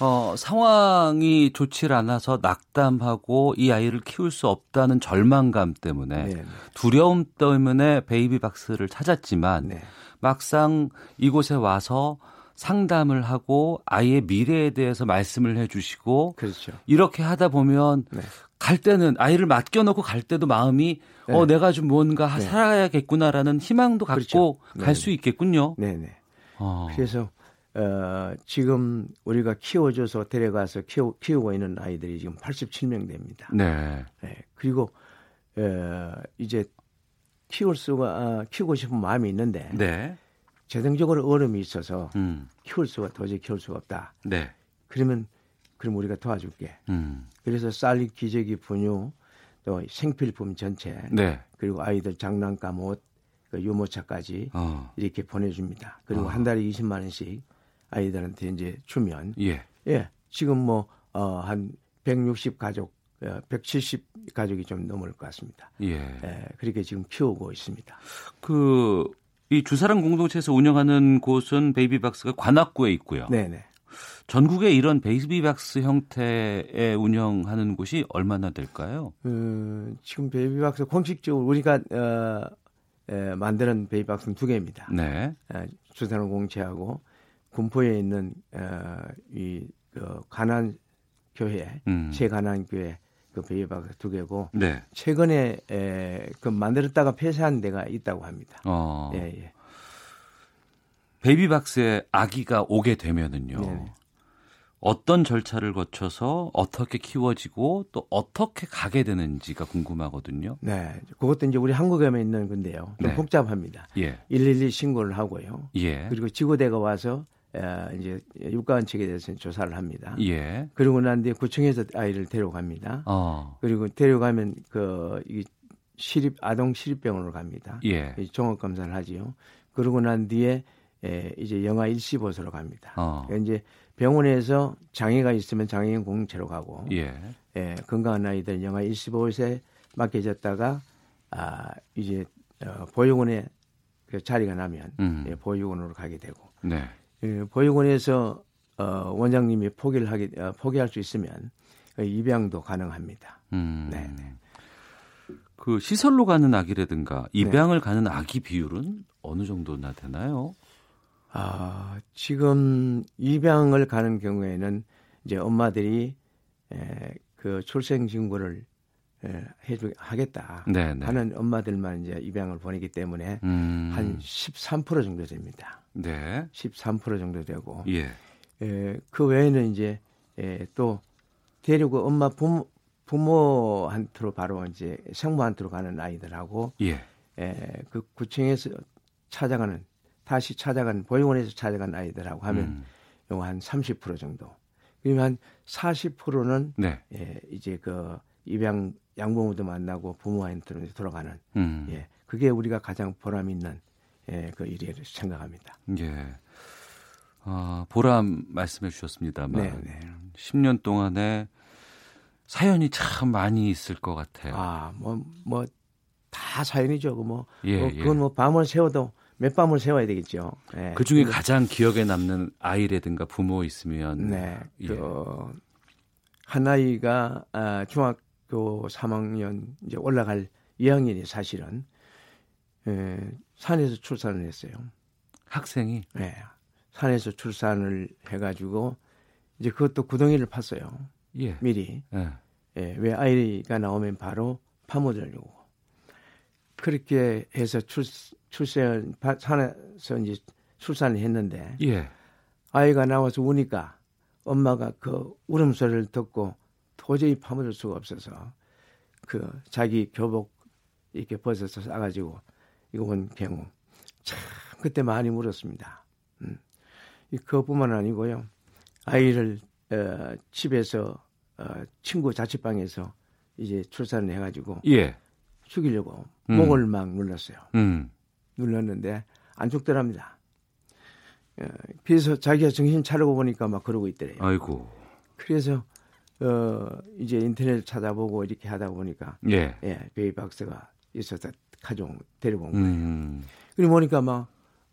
어, 상황이 좋지 않아서 낙담하고 이 아이를 키울 수 없다는 절망감 때문에 네, 네. 두려움 때문에 베이비 박스를 찾았지만 네. 막상 이곳에 와서 상담을 하고 아이의 미래에 대해서 말씀을 해주시고 그렇죠. 이렇게 하다 보면 네. 갈 때는 아이를 맡겨놓고 갈 때도 마음이 네. 어 내가 좀 뭔가 네. 살아야겠구나라는 희망도 갖고 그렇죠. 네, 갈수 있겠군요. 네네. 어. 그래서 어, 지금 우리가 키워줘서 데려가서 키우, 키우고 있는 아이들이 지금 87명 됩니다. 네. 네, 그리고 어, 이제 키울 수가 아, 키우고 싶은 마음이 있는데 네. 재정적으로 어려움이 있어서 음. 키울 수가 도저히 키울 수가 없다. 네. 그러면 그럼 우리가 도와줄게. 음. 그래서 쌀, 기저귀, 분유, 또 생필품 전체, 네. 그리고 아이들 장난감, 옷, 그 유모차까지 어. 이렇게 보내줍니다. 그리고 어. 한 달에 20만 원씩 아이들한테 이제 주면 예. 예 지금 뭐 어, 한 160 가족, 어, 170 가족이 좀 넘을 것 같습니다. 예. 예, 그렇게 지금 키우고 있습니다. 그, 이 주사랑 공동체에서 운영하는 곳은 베이비박스가 관악구에 있고요. 네네. 전국에 이런 베이비박스 형태의 운영하는 곳이 얼마나 될까요? 음, 지금 베이비박스 공식적으로 우리가 어, 에, 만드는 베이비박스는 두 개입니다. 네. 에, 주사랑 공동체하고 군포에 있는 어, 이 그, 가난 교회, 음. 최가난 교회 그 베이비박스 두 개고 네. 최근에 에, 그 만들었다가 폐쇄한 데가 있다고 합니다. 어. 예, 예. 베이비박스에 아기가 오게 되면은요. 네네. 어떤 절차를 거쳐서 어떻게 키워지고 또 어떻게 가게 되는지가 궁금하거든요. 네, 그것도 이제 우리 한국에만 있는 건데요. 좀 네. 복잡합니다. 예. 112 신고를 하고요. 예. 그리고 지구대가 와서 에, 이제 육가원 측에 대해서 조사를 합니다. 예. 그리고 난 뒤에 구청에서 아이를 데려갑니다. 어. 그리고 데려가면 그이 시립 아동 시립병원으로 갑니다. 예. 이 종합 검사를 하지요. 그러고 난 뒤에 에, 이제 영아 일시보수로 갑니다. 어. 그러니까 이제 병원에서 장애가 있으면 장애인 공채로 가고 예. 예, 건강한 아이들 영하 25세 맡겨졌다가 아 이제 어, 보육원에 그 자리가 나면 음. 예, 보육원으로 가게 되고 네. 예, 보육원에서 어, 원장님이 포기를 하게 어, 포기할 수 있으면 그 입양도 가능합니다. 음. 네, 네. 그 시설로 가는 아기라든가 입양을 가는 아기 비율은 어느 정도나 되나요? 아, 지금 입양을 가는 경우에는 이제 엄마들이 에, 그 출생 신고를 에, 해주 하겠다 네, 네. 하는 엄마들만 이제 입양을 보내기 때문에 음. 한13% 정도 됩니다. 네. 13% 정도 되고 예. 에, 그 외에는 이제 에, 또 데리고 엄마 부모 부모한테로 바로 이제 생모한테로 가는 아이들하고 예. 에, 그 구청에서 찾아가는 다시 찾아가는 보육원에서 찾아간 아이들하고 하면 음. 요거 한 30% 정도. 그러면 한 40%는 네. 예, 이제 그 입양 양부모도 만나고 부모한테로 돌아가는 음. 예, 그게 우리가 가장 보람 있는 예, 그 일이라고 생각합니다. 예. 아, 보람 말씀해 주셨습니다만 네, 네. 10년 동안에 사연이 참 많이 있을 것 같아요. 아, 뭐 뭐 다 사연이죠. 그 뭐, 예, 뭐 그건 예. 뭐 밤을 새워도 몇 밤을 새워야 되겠죠. 예. 그 중에 근데- 가장 기억에 남는 아이라든가 부모 있으면 네. 예. 그, 한 아이가 아, 중학교 3학년 이제 올라갈 2학년이 사실은 에, 산에서 출산을 했어요. 학생이 네. 산에서 출산을 해 가지고 이제 그것도 구덩이를 팠어요. 예. 미리. 예. 예, 왜 아이가 나오면 바로 파묻으려고. 그렇게 해서 출, 출산, 바- 산에서 이제 출산을 했는데, 예. 아이가 나와서 우니까 엄마가 그 울음소리를 듣고 도저히 파묻을 수가 없어서 그 자기 교복 이렇게 벗어서 싸가지고 이거 본 경우 참 그때 많이 울었습니다. 음. 이 그것뿐만 아니고요. 아이를 어, 집에서 어, 친구 자취방에서 이제 출산을 해가지고 예. 죽이려고 음. 목을 막 눌렀어요. 음. 눌렀는데 안 죽더랍니다. 어, 그래서 자기가 정신 차리고 보니까 막 그러고 있더래요. 아이고. 그래서 어 이제 인터넷 찾아보고 이렇게 하다 보니까 예. 예, 베이 박스가 있어서 가족 데리고 온 거예요. 음. 그리고 보니까 막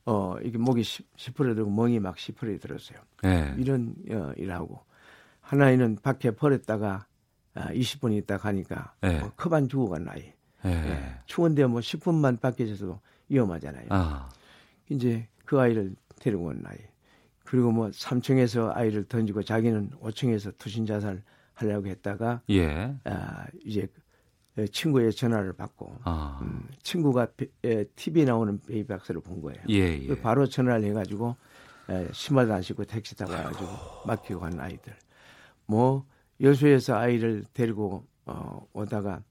어, 이게 목이 10, 10% 들고 멍이 막10% 들었어요. 예. 이런 어, 일하고 하나는 밖에 버렸다가 아, 20분 있다 가니까 예. 뭐 커반 죽어간 아이. 예. 예. 추운데 뭐 10분만 밖에 있어도 위험하잖아요. 아. 이제 그 아이를 데리고 온 아이. 그리고 뭐 3층에서 아이를 던지고 자기는 5층에서 투신 자살 하려고 했다가 예. 아, 이제 그 친구의 전화를 받고 아. 음, 친구가 TV에 나오는 베이박스를 본 거예요. 예, 예. 바로 전화를 해가지고 에, 신발도 안 신고 택시 타고 와가지고 맡기고 간 아이들. 뭐 여수에서 아이를 데리고 어, 오다가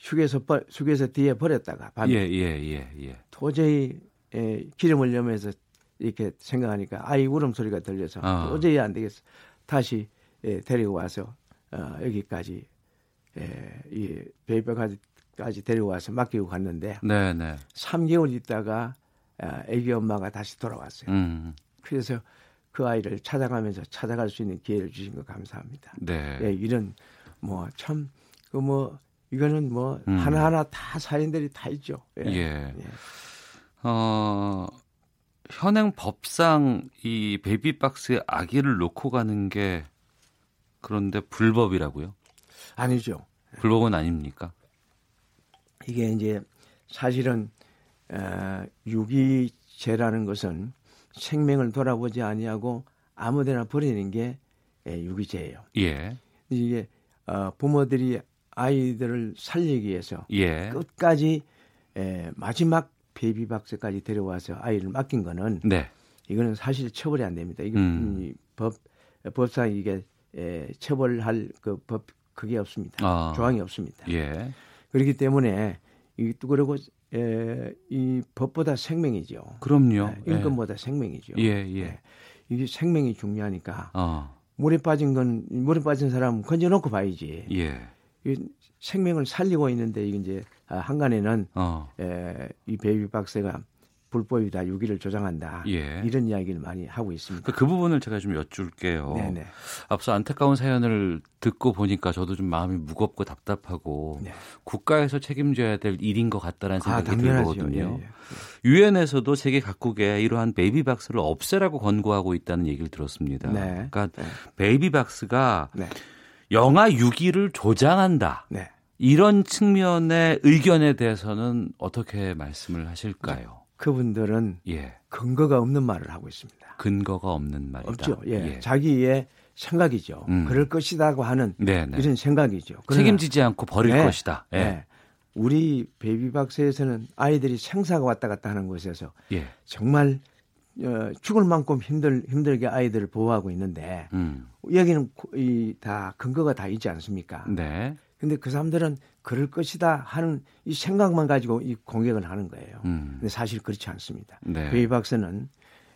휴게소 버- 휴게소 뒤에 버렸다가 밤에 예, 예, 예, 예. 도저히 에, 기름을 염해서 이렇게 생각하니까 아이 울음소리가 들려서 아. 도저히 안 되겠어. 다시 에, 데리고 와서 어, 여기까지 에, 이 베이버까지 데리고 와서 맡기고 갔는데 네, 네. 3개월 있다가 아, 애기 엄마가 다시 돌아왔어요. 음. 그래서 그 아이를 찾아가면서 찾아갈 수 있는 기회를 주신 거 감사합니다. 네. 예, 이런 뭐 참 그뭐 이거는 뭐 음. 하나하나 다 사연들이 다 있죠. 예. 예. 어, 현행 법상 이 베이비박스에 아기를 놓고 가는 게 그런데 불법이라고요? 아니죠. 불법은 아닙니까? 이게 이제 사실은 어, 유기죄라는 것은 생명을 돌아보지 아니하고 아무데나 버리는 게 예, 유기죄예요. 예. 이게 어, 부모들이 아이들을 살리기 위해서 예. 끝까지 에, 마지막 베이비 박스까지 데려와서 아이를 맡긴 거는 네. 이거는 사실 처벌이 안 됩니다. 이게 음. 이법 법상 이게 에, 처벌할 그 법 그게 없습니다. 아. 조항이 없습니다. 예. 그렇기 때문에 이또 그리고 에, 이 법보다 생명이죠. 그럼요. 네, 인권보다 생명이죠. 예, 예. 네. 이게 생명이 중요하니까 어. 물에 빠진 건 물에 빠진 사람 건져놓고 봐야지. 예. 이 생명을 살리고 있는데 이제 아, 한간에는 어. 에, 이 베이비박스가 불법이다, 유기를 조장한다 예. 이런 이야기를 많이 하고 있습니다. 그, 그 부분을 제가 좀 여쭐게요. 네네. 앞서 안타까운 사연을 듣고 보니까 저도 좀 마음이 무겁고 답답하고 국가에서 책임져야 될 일인 것 같다는 네. 아, 생각이 당연하죠. 들거든요. 예, 예. 유엔에서도 세계 각국에 이러한 베이비박스를 없애라고 권고하고 있다는 얘기를 들었습니다. 네. 그러니까 베이비박스가 네. 영아 유기를 조장한다. 네. 이런 측면의 의견에 대해서는 어떻게 말씀을 하실까요? 그분들은 예. 근거가 없는 말을 하고 있습니다. 근거가 없는 말이다. 없죠. 예. 자기의 생각이죠. 음. 그럴 것이다고 하는 네네. 이런 생각이죠. 그러나- 책임지지 않고 버릴 네. 것이다. 예. 네. 우리 베이비 박스에서는 아이들이 생사가 왔다 갔다 하는 곳에서 예. 정말 어, 죽을 만큼 힘들 힘들게 아이들을 보호하고 있는데 음. 여기는 이 다 근거가 다 있지 않습니까? 네. 근데 그 사람들은 그럴 것이다 하는 이 생각만 가지고 이 공격을 하는 거예요. 음. 근데 사실 그렇지 않습니다. 네. 베이박스는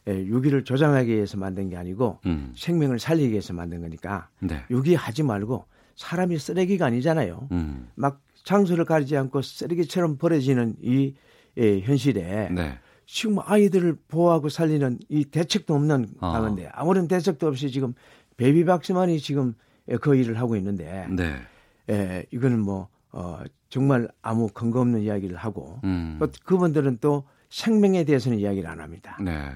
예, 유기를 조장하기 위해서 만든 게 아니고 음. 생명을 살리기 위해서 만든 거니까 네. 유기하지 말고 사람이 쓰레기가 아니잖아요. 음. 막 장소를 가리지 않고 쓰레기처럼 버려지는 이 예, 현실에 네. 지금 아이들을 보호하고 살리는 이 대책도 없는 아. 가운데 아무런 대책도 없이 지금 베이비 박스만이 지금 그 일을 하고 있는데 네. 예, 이거는 뭐 어, 정말 아무 근거 없는 이야기를 하고 음. 또 그분들은 또 생명에 대해서는 이야기를 안 합니다. 네.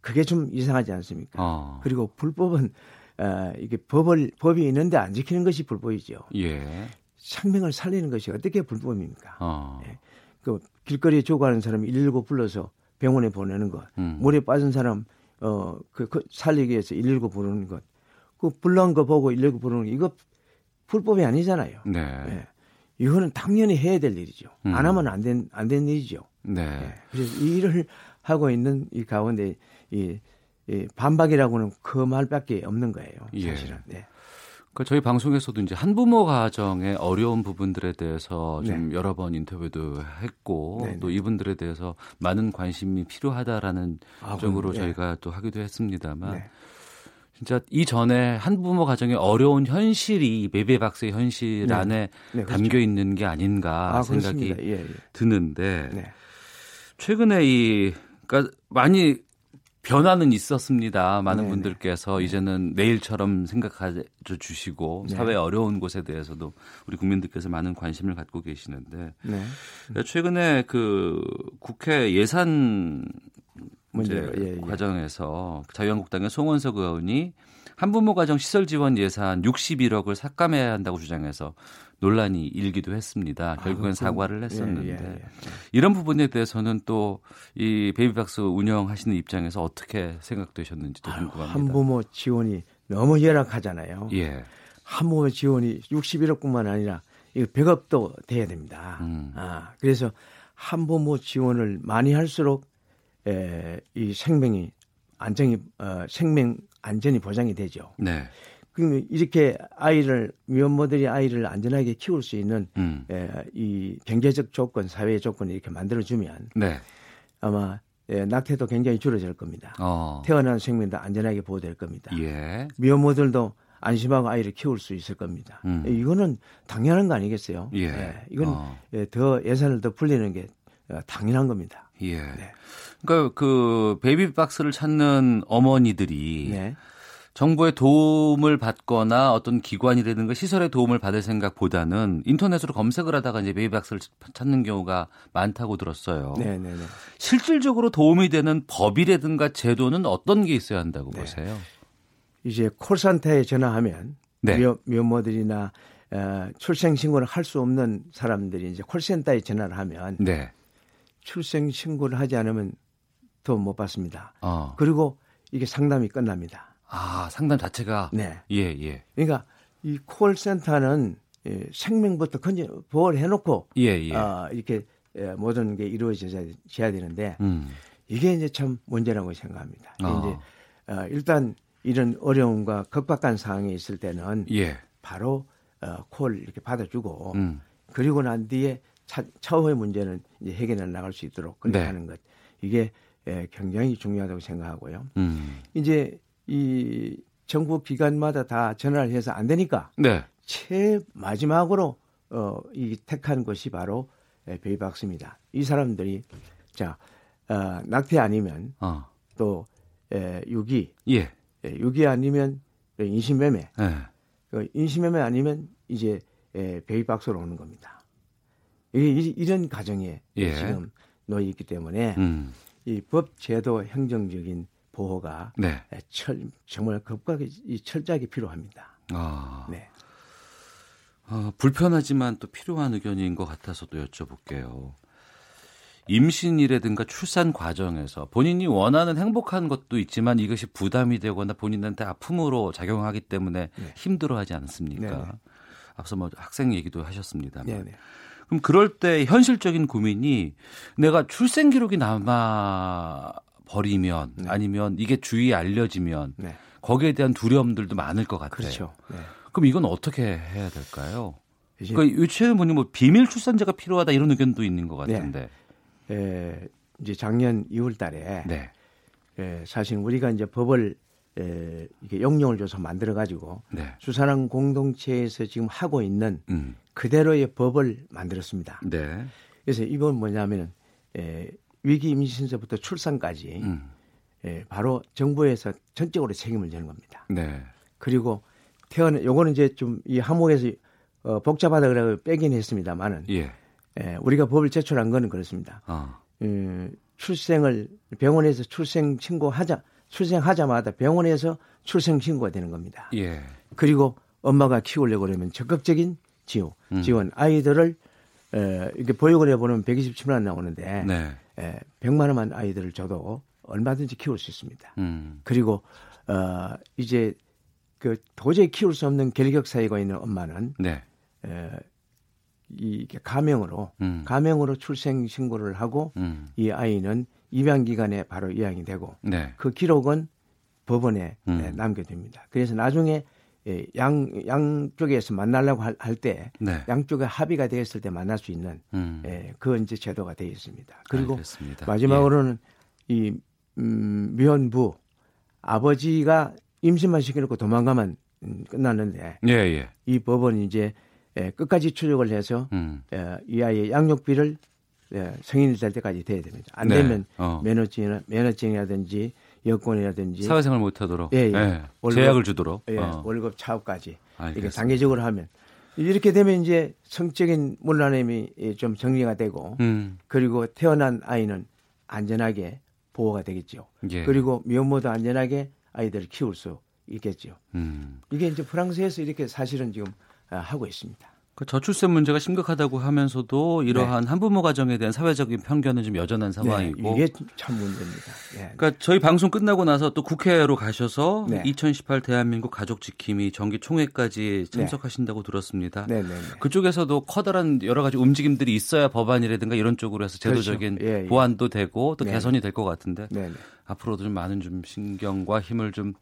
그게 좀 이상하지 않습니까? 어. 그리고 불법은 어, 이게 법을 법이 있는데 안 지키는 것이 불법이죠. 예. 생명을 살리는 것이 어떻게 불법입니까? 어. 그 길거리에 죽어가는 사람 119 불러서 병원에 보내는 것, 음. 물에 빠진 사람 어, 그, 그 살리기 위해서 119 부르는 것, 그 불난 거 보고 119 부르는 거 이거 불법이 아니잖아요. 네. 예. 이거는 당연히 해야 될 일이죠. 음. 안 하면 안 된 안 된 일이죠. 네. 그래서 이 일을 하고 있는 이 가운데 이, 이 반박이라고는 그 말밖에 없는 거예요. 예. 사실은. 네. 그 저희 방송에서도 이제 한부모 가정의 어려운 부분들에 대해서 좀 네. 여러 번 인터뷰도 했고 네, 또 이분들에 대해서 많은 관심이 필요하다라는 아, 쪽으로 예. 저희가 또 하기도 했습니다만 네. 진짜 이전에 한부모 가정의 어려운 현실이 베베 박스의 현실 네. 안에 네, 그렇죠. 담겨 있는 게 아닌가 아, 생각이. 예, 예. 드는데 네. 최근에 이 그러니까 많이 변화는 있었습니다. 많은 네네. 분들께서 이제는 내일처럼 생각해 주시고 네. 사회 어려운 곳에 대해서도 우리 국민들께서 많은 관심을 갖고 계시는데 네. 최근에 그 국회 예산 문제 예, 예. 과정에서 자유한국당의 송원석 의원이 한부모 가정 시설 지원 예산 61억을 삭감해야 한다고 주장해서 논란이 일기도 했습니다. 결국엔 그- 사과를 예, 했었는데 예, 예. 이런 부분에 대해서는 또 이 베이비박스 운영하시는 입장에서 어떻게 생각되셨는지도 궁금합니다. 한부모 지원이 너무 열악하잖아요. 예. 한부모 지원이 61억뿐만 아니라 이거 100억도 돼야 됩니다. 음. 아, 그래서 한부모 지원을 많이 할수록 에, 이 생명이 안정이 어, 생명 안전이 보장이 되죠. 네. 그러면 이렇게 아이를 미혼모들이 아이를 안전하게 키울 수 있는 음. 에, 이 경제적 조건, 사회의 조건을 이렇게 만들어주면 네. 아마 예, 낙태도 굉장히 줄어질 겁니다. 어. 태어난 생명도 안전하게 보호될 겁니다. 예. 미혼모들도 안심하고 아이를 키울 수 있을 겁니다. 음. 이거는 당연한 거 아니겠어요? 예. 이건 어. 예, 더 예산을 더 불리는 게 어, 당연한 겁니다. 예. 그러니까 그 베이비 박스를 찾는 어머니들이 네. 정부의 도움을 받거나 어떤 기관이라든가 시설의 도움을 받을 생각보다는 인터넷으로 검색을 하다가 이제 베이비박스를 찾는 경우가 많다고 들었어요. 네, 네, 네. 실질적으로 도움이 되는 법이라든가 제도는 어떤 게 있어야 한다고 보세요? 이제 콜센터에 전화하면 네. 미혼, 미혼모들이나 어, 출생 신고를 할 수 없는 사람들이 이제 콜센터에 전화를 하면 네. 출생 신고를 하지 않으면 더 못 받습니다. 어. 그리고 이게 상담이 끝납니다. 아, 상담 자체가 네. 예, 예. 그러니까 이 콜센터는 예, 생명부터 건져 보호를 해 놓고 예, 예. 어, 이렇게 예, 모든 게 이루어져야 되는데 음. 이게 이제 참 문제라고 생각합니다. 아. 이제 어, 일단 이런 어려움과 급박한 상황에 있을 때는 예. 바로 어, 콜 이렇게 받아주고 음. 그리고 난 뒤에 차, 차후의 문제는 이제 해결해 나갈 수 있도록 그렇게 네. 하는 것 이게 예, 굉장히 중요하다고 생각하고요. 음. 이제 이 정부 기관마다 다 전화를 해서 안 되니까 네. 최 마지막으로 어, 이 택한 것이 바로 예, 베이박스입니다. 이 사람들이 자 어, 낙태 아니면 어. 또 에, 유기, 예. 예, 유기 아니면 인신매매, 예. 그 인신매매 아니면 이제 에, 베이박스로 오는 겁니다. 이게 이- 이런 가정에 예. 지금 놓여 있기 때문에 음. 이법 제도 행정적인 보호가 네. 에, 철, 정말 급하게 이 철저하게 필요합니다. 아. 네. 어, 불편하지만 또 필요한 의견인 것 같아서 또 여쭤볼게요. 임신이라든가 출산 과정에서 본인이 원하는 행복한 것도 있지만 이것이 부담이 되거나 본인한테 아픔으로 작용하기 때문에 힘들어하지 않습니까? 네네. 앞서 뭐 학생 얘기도 하셨습니다만. 네네. 그럼 그럴 때 현실적인 고민이 내가 출생 기록이 남아 버리면 네. 아니면 이게 주위에 알려지면 거기에 대한 두려움들도 많을 것 같아요. 그렇죠. 네. 그럼 이건 어떻게 해야 될까요? 이제- 그 유치원 분이 뭐 비밀 출산제가 필요하다 이런 의견도 있는 것 같은데. 에, 이제 작년 2월 달에 네. 에, 사실 우리가 이제 법을 에, 이게 용령을 줘서 만들어 가지고 네. 수사랑 공동체에서 지금 하고 있는 음. 그대로의 법을 만들었습니다. 네. 그래서 이건 뭐냐면은 에, 위기 임신서부터 출산까지 음. 에, 바로 정부에서 전적으로 책임을 지는 겁니다. 네. 그리고 태어나 요거는 이제 좀 이 항목에서 어, 복잡하다 그래 빼긴 했습니다만은 예. 에, 우리가 법을 제출한 거는 그렇습니다. 어. 음, 출생을 병원에서 출생 신고하자 출생하자마자 병원에서 출생 신고가 되는 겁니다. 예. 그리고 엄마가 키우려고 그러면 적극적인 지원, 음. 지원 아이들을 에, 이렇게 보육을 해보면 127만 원 나오는데 네. 에, 100만 원만 아이들을 줘도 얼마든지 키울 수 있습니다. 음. 그리고 어, 이제 그 도저히 키울 수 없는 결격 사유가 있는 엄마는 네. 에, 이게 가명으로 음. 가명으로 출생 신고를 하고 음. 이 아이는 입양 기간에 바로 입양이 되고 네. 그 기록은 법원에 음. 예, 남겨둡니다. 그래서 나중에 예, 양 양쪽에서 만나려고 할때 네. 양쪽에 합의가 되었을 때 만날 수 있는 음. 예, 그 이제 제도가 되어 있습니다. 그리고 알겠습니다. 마지막으로는 이 음, 미혼부 아버지가 임신만 시켜놓고 도망가면 음, 끝났는데 예, 예. 이 법은 이제 예, 끝까지 추적을 해서 음. 예, 이 아이의 양육비를 예, 성인이 될 때까지 돼야 됩니다. 안 네. 되면 어. 면허증이나 면허증이라든지 여권이라든지 사회생활 못하도록 예, 예. 예. 월급, 제약을 주도록 예, 어. 월급 차업까지 알겠습니다. 이렇게 단계적으로 하면 이렇게 되면 이제 성적인 문란함이 좀 정리가 되고 음. 그리고 태어난 아이는 안전하게 보호가 되겠죠. 예. 그리고 미혼모도 안전하게 아이들을 키울 수 있겠죠. 음. 이게 이제 프랑스에서 이렇게 사실은 지금 아, 하고 있습니다. 그 저출생 문제가 심각하다고 하면서도 이러한 한부모 가정에 대한 사회적인 편견은 좀 여전한 상황이고 네, 이게 참 문제입니다. 예. 그러니까 저희 방송 끝나고 나서 또 국회로 가셔서 네. 2018 대한민국 가족 지킴이 정기 총회까지 참석하신다고 들었습니다. 네, 네, 네. 그쪽에서도 커다란 여러 가지 움직임들이 있어야 법안이라든가 이런 쪽으로 해서 제도적인 그렇죠. 예, 예. 보완도 되고 또 네. 개선이 될 것 같은데 네, 네. 앞으로도 좀 많은 좀 신경과 힘을 좀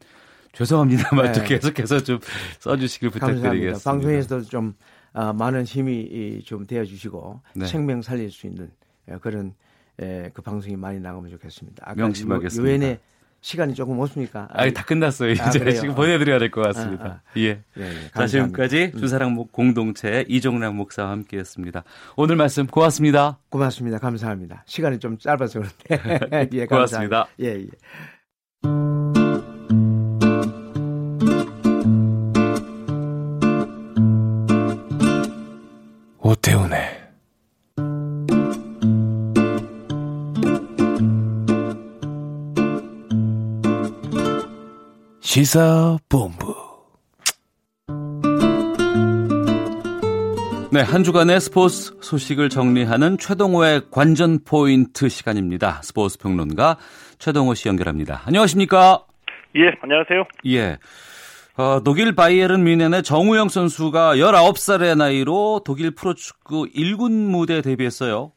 죄송합니다만 네. 또 계속해서 좀 써주시길. 부탁드리겠습니다. 방송에서도 좀 아, 많은 힘이 이, 좀 되어 주시고 네. 생명 살릴 수 있는 예, 그런 예, 그 방송이 많이 나가면 좋겠습니다. 아까 명심하겠습니다. 유- 유엔의 시간이 조금 없습니까? 아니 다 끝났어요. 이제 아, 그래요? 지금 보내드려야 될 것 같습니다. 아, 아. 예. 예, 예, 자. 지금까지 음. 주사랑 공동체 이종락 목사와 함께 했습니다. 오늘 말씀 고맙습니다. 고맙습니다. 감사합니다. 시간이 좀 짧아서 그런데 예, 고맙습니다. 예, 예. 오태훈의 시사본부 네, 한 주간의 스포츠 소식을 정리하는 최동호의 관전 포인트 시간입니다. 스포츠 평론가 최동호 씨 연결합니다. 안녕하십니까? 예, 안녕하세요. 예. 어, 독일 바이에른 뮌헨의 정우영 선수가 19살의 나이로 독일 프로축구 1군 무대에 데뷔했어요.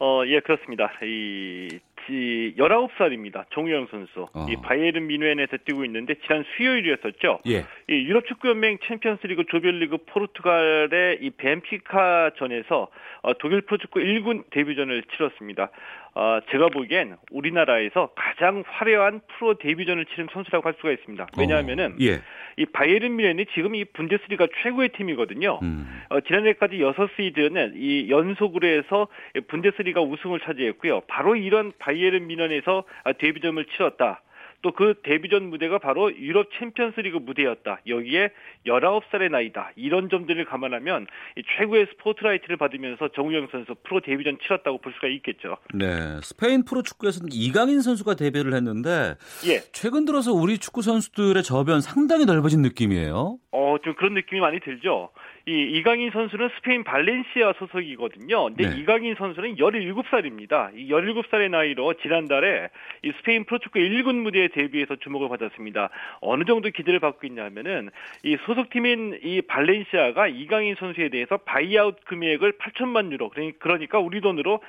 어, 예, 그렇습니다. 이, 지, 19살입니다. 정우영 선수. 어. 이 바이에른 뮌헨에서 뛰고 있는데 지난 수요일이었었죠. 예. 이 유럽 축구 연맹 챔피언스리그 조별리그 포르투갈의 이 벤피카 전에서 어, 독일 프로축구 1군 데뷔전을 치렀습니다. 어, 제가 보기엔 우리나라에서 가장 화려한 프로 데뷔전을 치른 선수라고 할 수가 있습니다. 왜냐하면은 예. 이 바이에른 미넨이 지금 이 분데스리가 최고의 팀이거든요. 음. 어, 지난해까지 6시즌은 이 연속으로 해서 분데스리가 우승을 차지했고요. 바로 이런 바이에른 미넨에서 아, 데뷔전을 치렀다. 또 그 데뷔전 무대가 바로 유럽 챔피언스리그 무대였다. 여기에 19살의 나이다. 이런 점들을 감안하면 이 최고의 스포트라이트를 받으면서 정우영 선수 프로 데뷔전 치렀다고 볼 수가 있겠죠. 네. 스페인 프로 축구에서는 이강인 선수가 데뷔를 했는데 예. 최근 들어서 우리 축구 선수들의 저변 상당히 넓어진 느낌이에요. 어, 좀 그런 느낌이 많이 들죠. 이 이강인 선수는 스페인 발렌시아 소속이거든요. 근데 네. 이강인 선수는 17살입니다. 이 17살의 나이로 지난달에 이 스페인 프로축구 1군 무대에 데뷔해서 주목을 받았습니다. 어느 정도 기대를 받고 있냐면은 이 소속팀인 이 발렌시아가 이강인 선수에 대해서 buyout 금액을 8천만 유로 그러니- 그러니까 우리 돈으로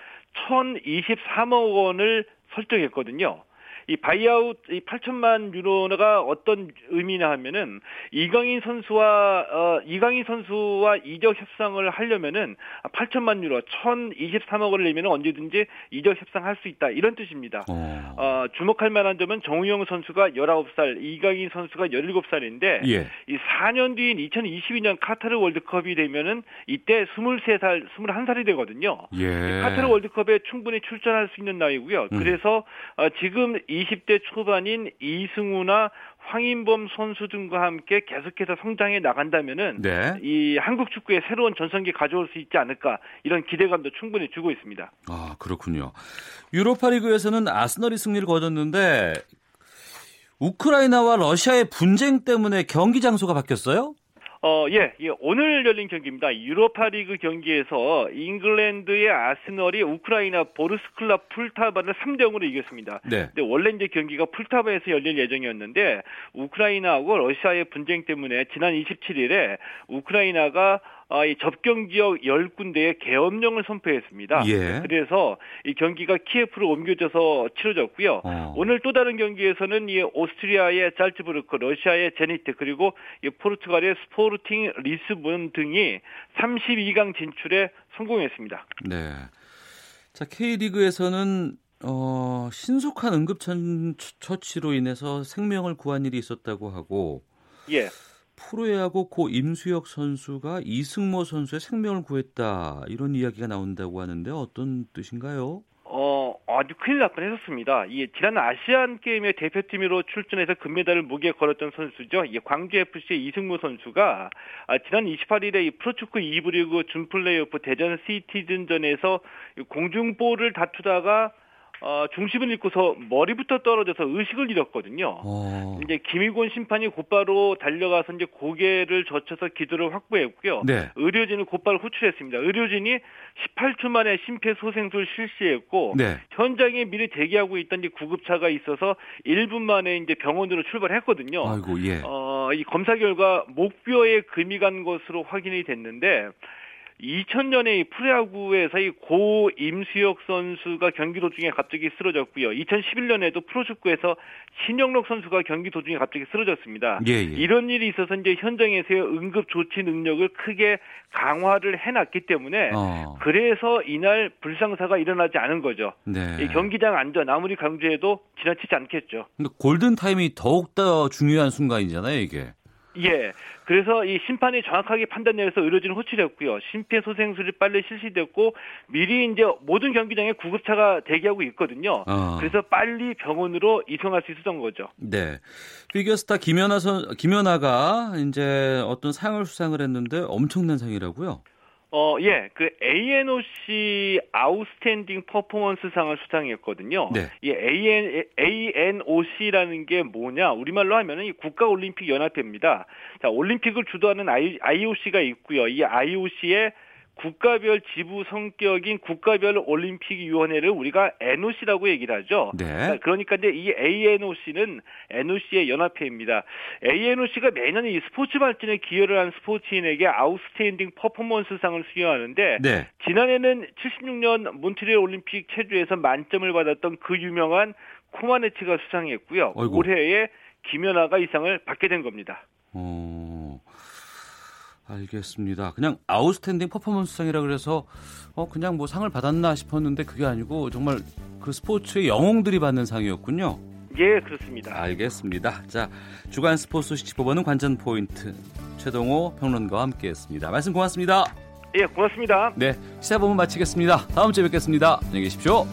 1,023억 원을 설정했거든요. 이 buyout 이 8천만 유로가 어떤 의미냐 하면은 이강인 선수와 어 이강인 선수와 이적 협상을 하려면은 8천만 유로 1,023억을 내면 언제든지 이적 협상할 수 있다 이런 뜻입니다. 어, 주목할 만한 점은 정우영 선수가 19살, 이강인 선수가 17살인데 예. 이 4년 뒤인 2022년 카타르 월드컵이 되면은 이때 23살, 21살이 되거든요. 예. 카타르 월드컵에 충분히 출전할 수 있는 나이고요. 음. 그래서 어, 지금 20대 초반인 이승우나 황인범 선수 등과 함께 계속해서 성장해 나간다면은 네. 이 한국 축구에 새로운 전성기 가져올 수 있지 않을까 이런 기대감도 충분히 주고 있습니다. 아, 그렇군요. 유로파리그에서는 아스널이 승리를 거뒀는데 우크라이나와 러시아의 분쟁 때문에 경기 장소가 바뀌었어요? 어, 예, 예, 오늘 열린 경기입니다. 유로파리그 경기에서 잉글랜드의 아스널이 우크라이나 보르스클라 폴타바를 3대 0으로 이겼습니다. 네. 근데 원래 이제 경기가 폴타바에서 열릴 예정이었는데 우크라이나하고 러시아의 분쟁 때문에 지난 27일에 우크라이나가 아, 이 접경 지역 10군데에 계엄령을 선포했습니다. 예. 그래서 이 경기가 키예프로 옮겨져서 치러졌고요. 어. 오늘 또 다른 경기에서는 이 오스트리아의 잘츠부르크, 러시아의 제니트 그리고 이 포르투갈의 스포르팅 리스본 등이 32강 진출에 성공했습니다. 네. 자, K리그에서는 어, 신속한 응급 처치로 인해서 생명을 구한 일이 있었다고 하고 예. 프로야구 고 임수혁 선수가 이승모 선수의 생명을 구했다 이런 이야기가 나온다고 하는데 어떤 뜻인가요? 어, 아주 큰일 날 뻔했었습니다. 이 지난 아시안 게임의 대표팀으로 출전해서 금메달을 목에 걸었던 선수죠. 이 광주 FC의 이승모 선수가 아, 지난 28일에 이 프로축구 2부 리그 준플레이오프 대전 시티즌전에서 공중볼을 다투다가 어, 중심을 잃고서 머리부터 떨어져서 의식을 잃었거든요. 어. 이제 김희곤 심판이 곧바로 달려가서 이제 고개를 젖혀서 기도를 확보했고요. 네. 의료진을 곧바로 호출했습니다. 의료진이 18초 만에 심폐소생술 실시했고 네. 현장에 미리 대기하고 있던 이제 구급차가 있어서 1분 만에 이제 병원으로 출발했거든요. 아이고 예. 어, 이 검사 결과 목뼈에 금이 간 것으로 확인이 됐는데 2000년에 이 프로야구에서 이고 임수혁 선수가 경기 도중에 갑자기 쓰러졌고요. 2011년에도 프로축구에서 신영록 선수가 경기 도중에 갑자기 쓰러졌습니다. 예, 예. 이런 일이 있어서 이제 현장에서의 응급 조치 능력을 크게 강화를 해놨기 때문에 어. 그래서 이날 불상사가 일어나지 않은 거죠. 네. 이 경기장 안전 아무리 강조해도 지나치지 않겠죠. 근데 골든 타임이 더욱 더 중요한 순간이잖아요, 이게. 예. 그래서 이 심판이 정확하게 판단 내려서 의료진을 호출했고요. 심폐소생술이 빨리 실시됐고 미리 이제 모든 경기장에 구급차가 대기하고 있거든요. 어. 그래서 빨리 병원으로 이송할 수 있었던 거죠. 네. 피겨스타 김연아 선 김연아가 이제 어떤 상을 수상을 했는데 엄청난 상이라고요. 어, 예. 그 ANOC Outstanding Performance 상을 수상했거든요. 네. 이 AN, ANOC라는 게 뭐냐? 우리말로 하면은 이 국가올림픽 연합회입니다. 자, 올림픽을 주도하는 IOC가 있고요. 이 IOC의 국가별 지부 성격인 국가별 올림픽위원회를 우리가 NOC라고 얘기를 하죠. 네. 그러니까 이제 이 ANOC는 NOC의 연합회입니다. ANOC가 매년 이 스포츠 발전에 기여를 한 스포츠인에게 Outstanding Performance상을 수여하는데 네. 지난해는 76년 몬트리올 올림픽 체조에서 만점을 받았던 그 유명한 코마네치가 수상했고요. 어이구. 올해에 김연아가 이 상을 받게 된 겁니다. 어. 알겠습니다. 그냥 Outstanding Performance상이라 그래서 어 그냥 뭐 상을 받았나 싶었는데 그게 아니고 정말 그 스포츠의 영웅들이 받는 상이었군요. 예, 그렇습니다. 알겠습니다. 자, 주간 스포츠 소식 짚어보는 관전 포인트 최동호 평론가와 함께했습니다. 말씀 고맙습니다. 예, 고맙습니다. 네, 시사본부 마치겠습니다. 다음 주에 뵙겠습니다. 안녕히 계십시오.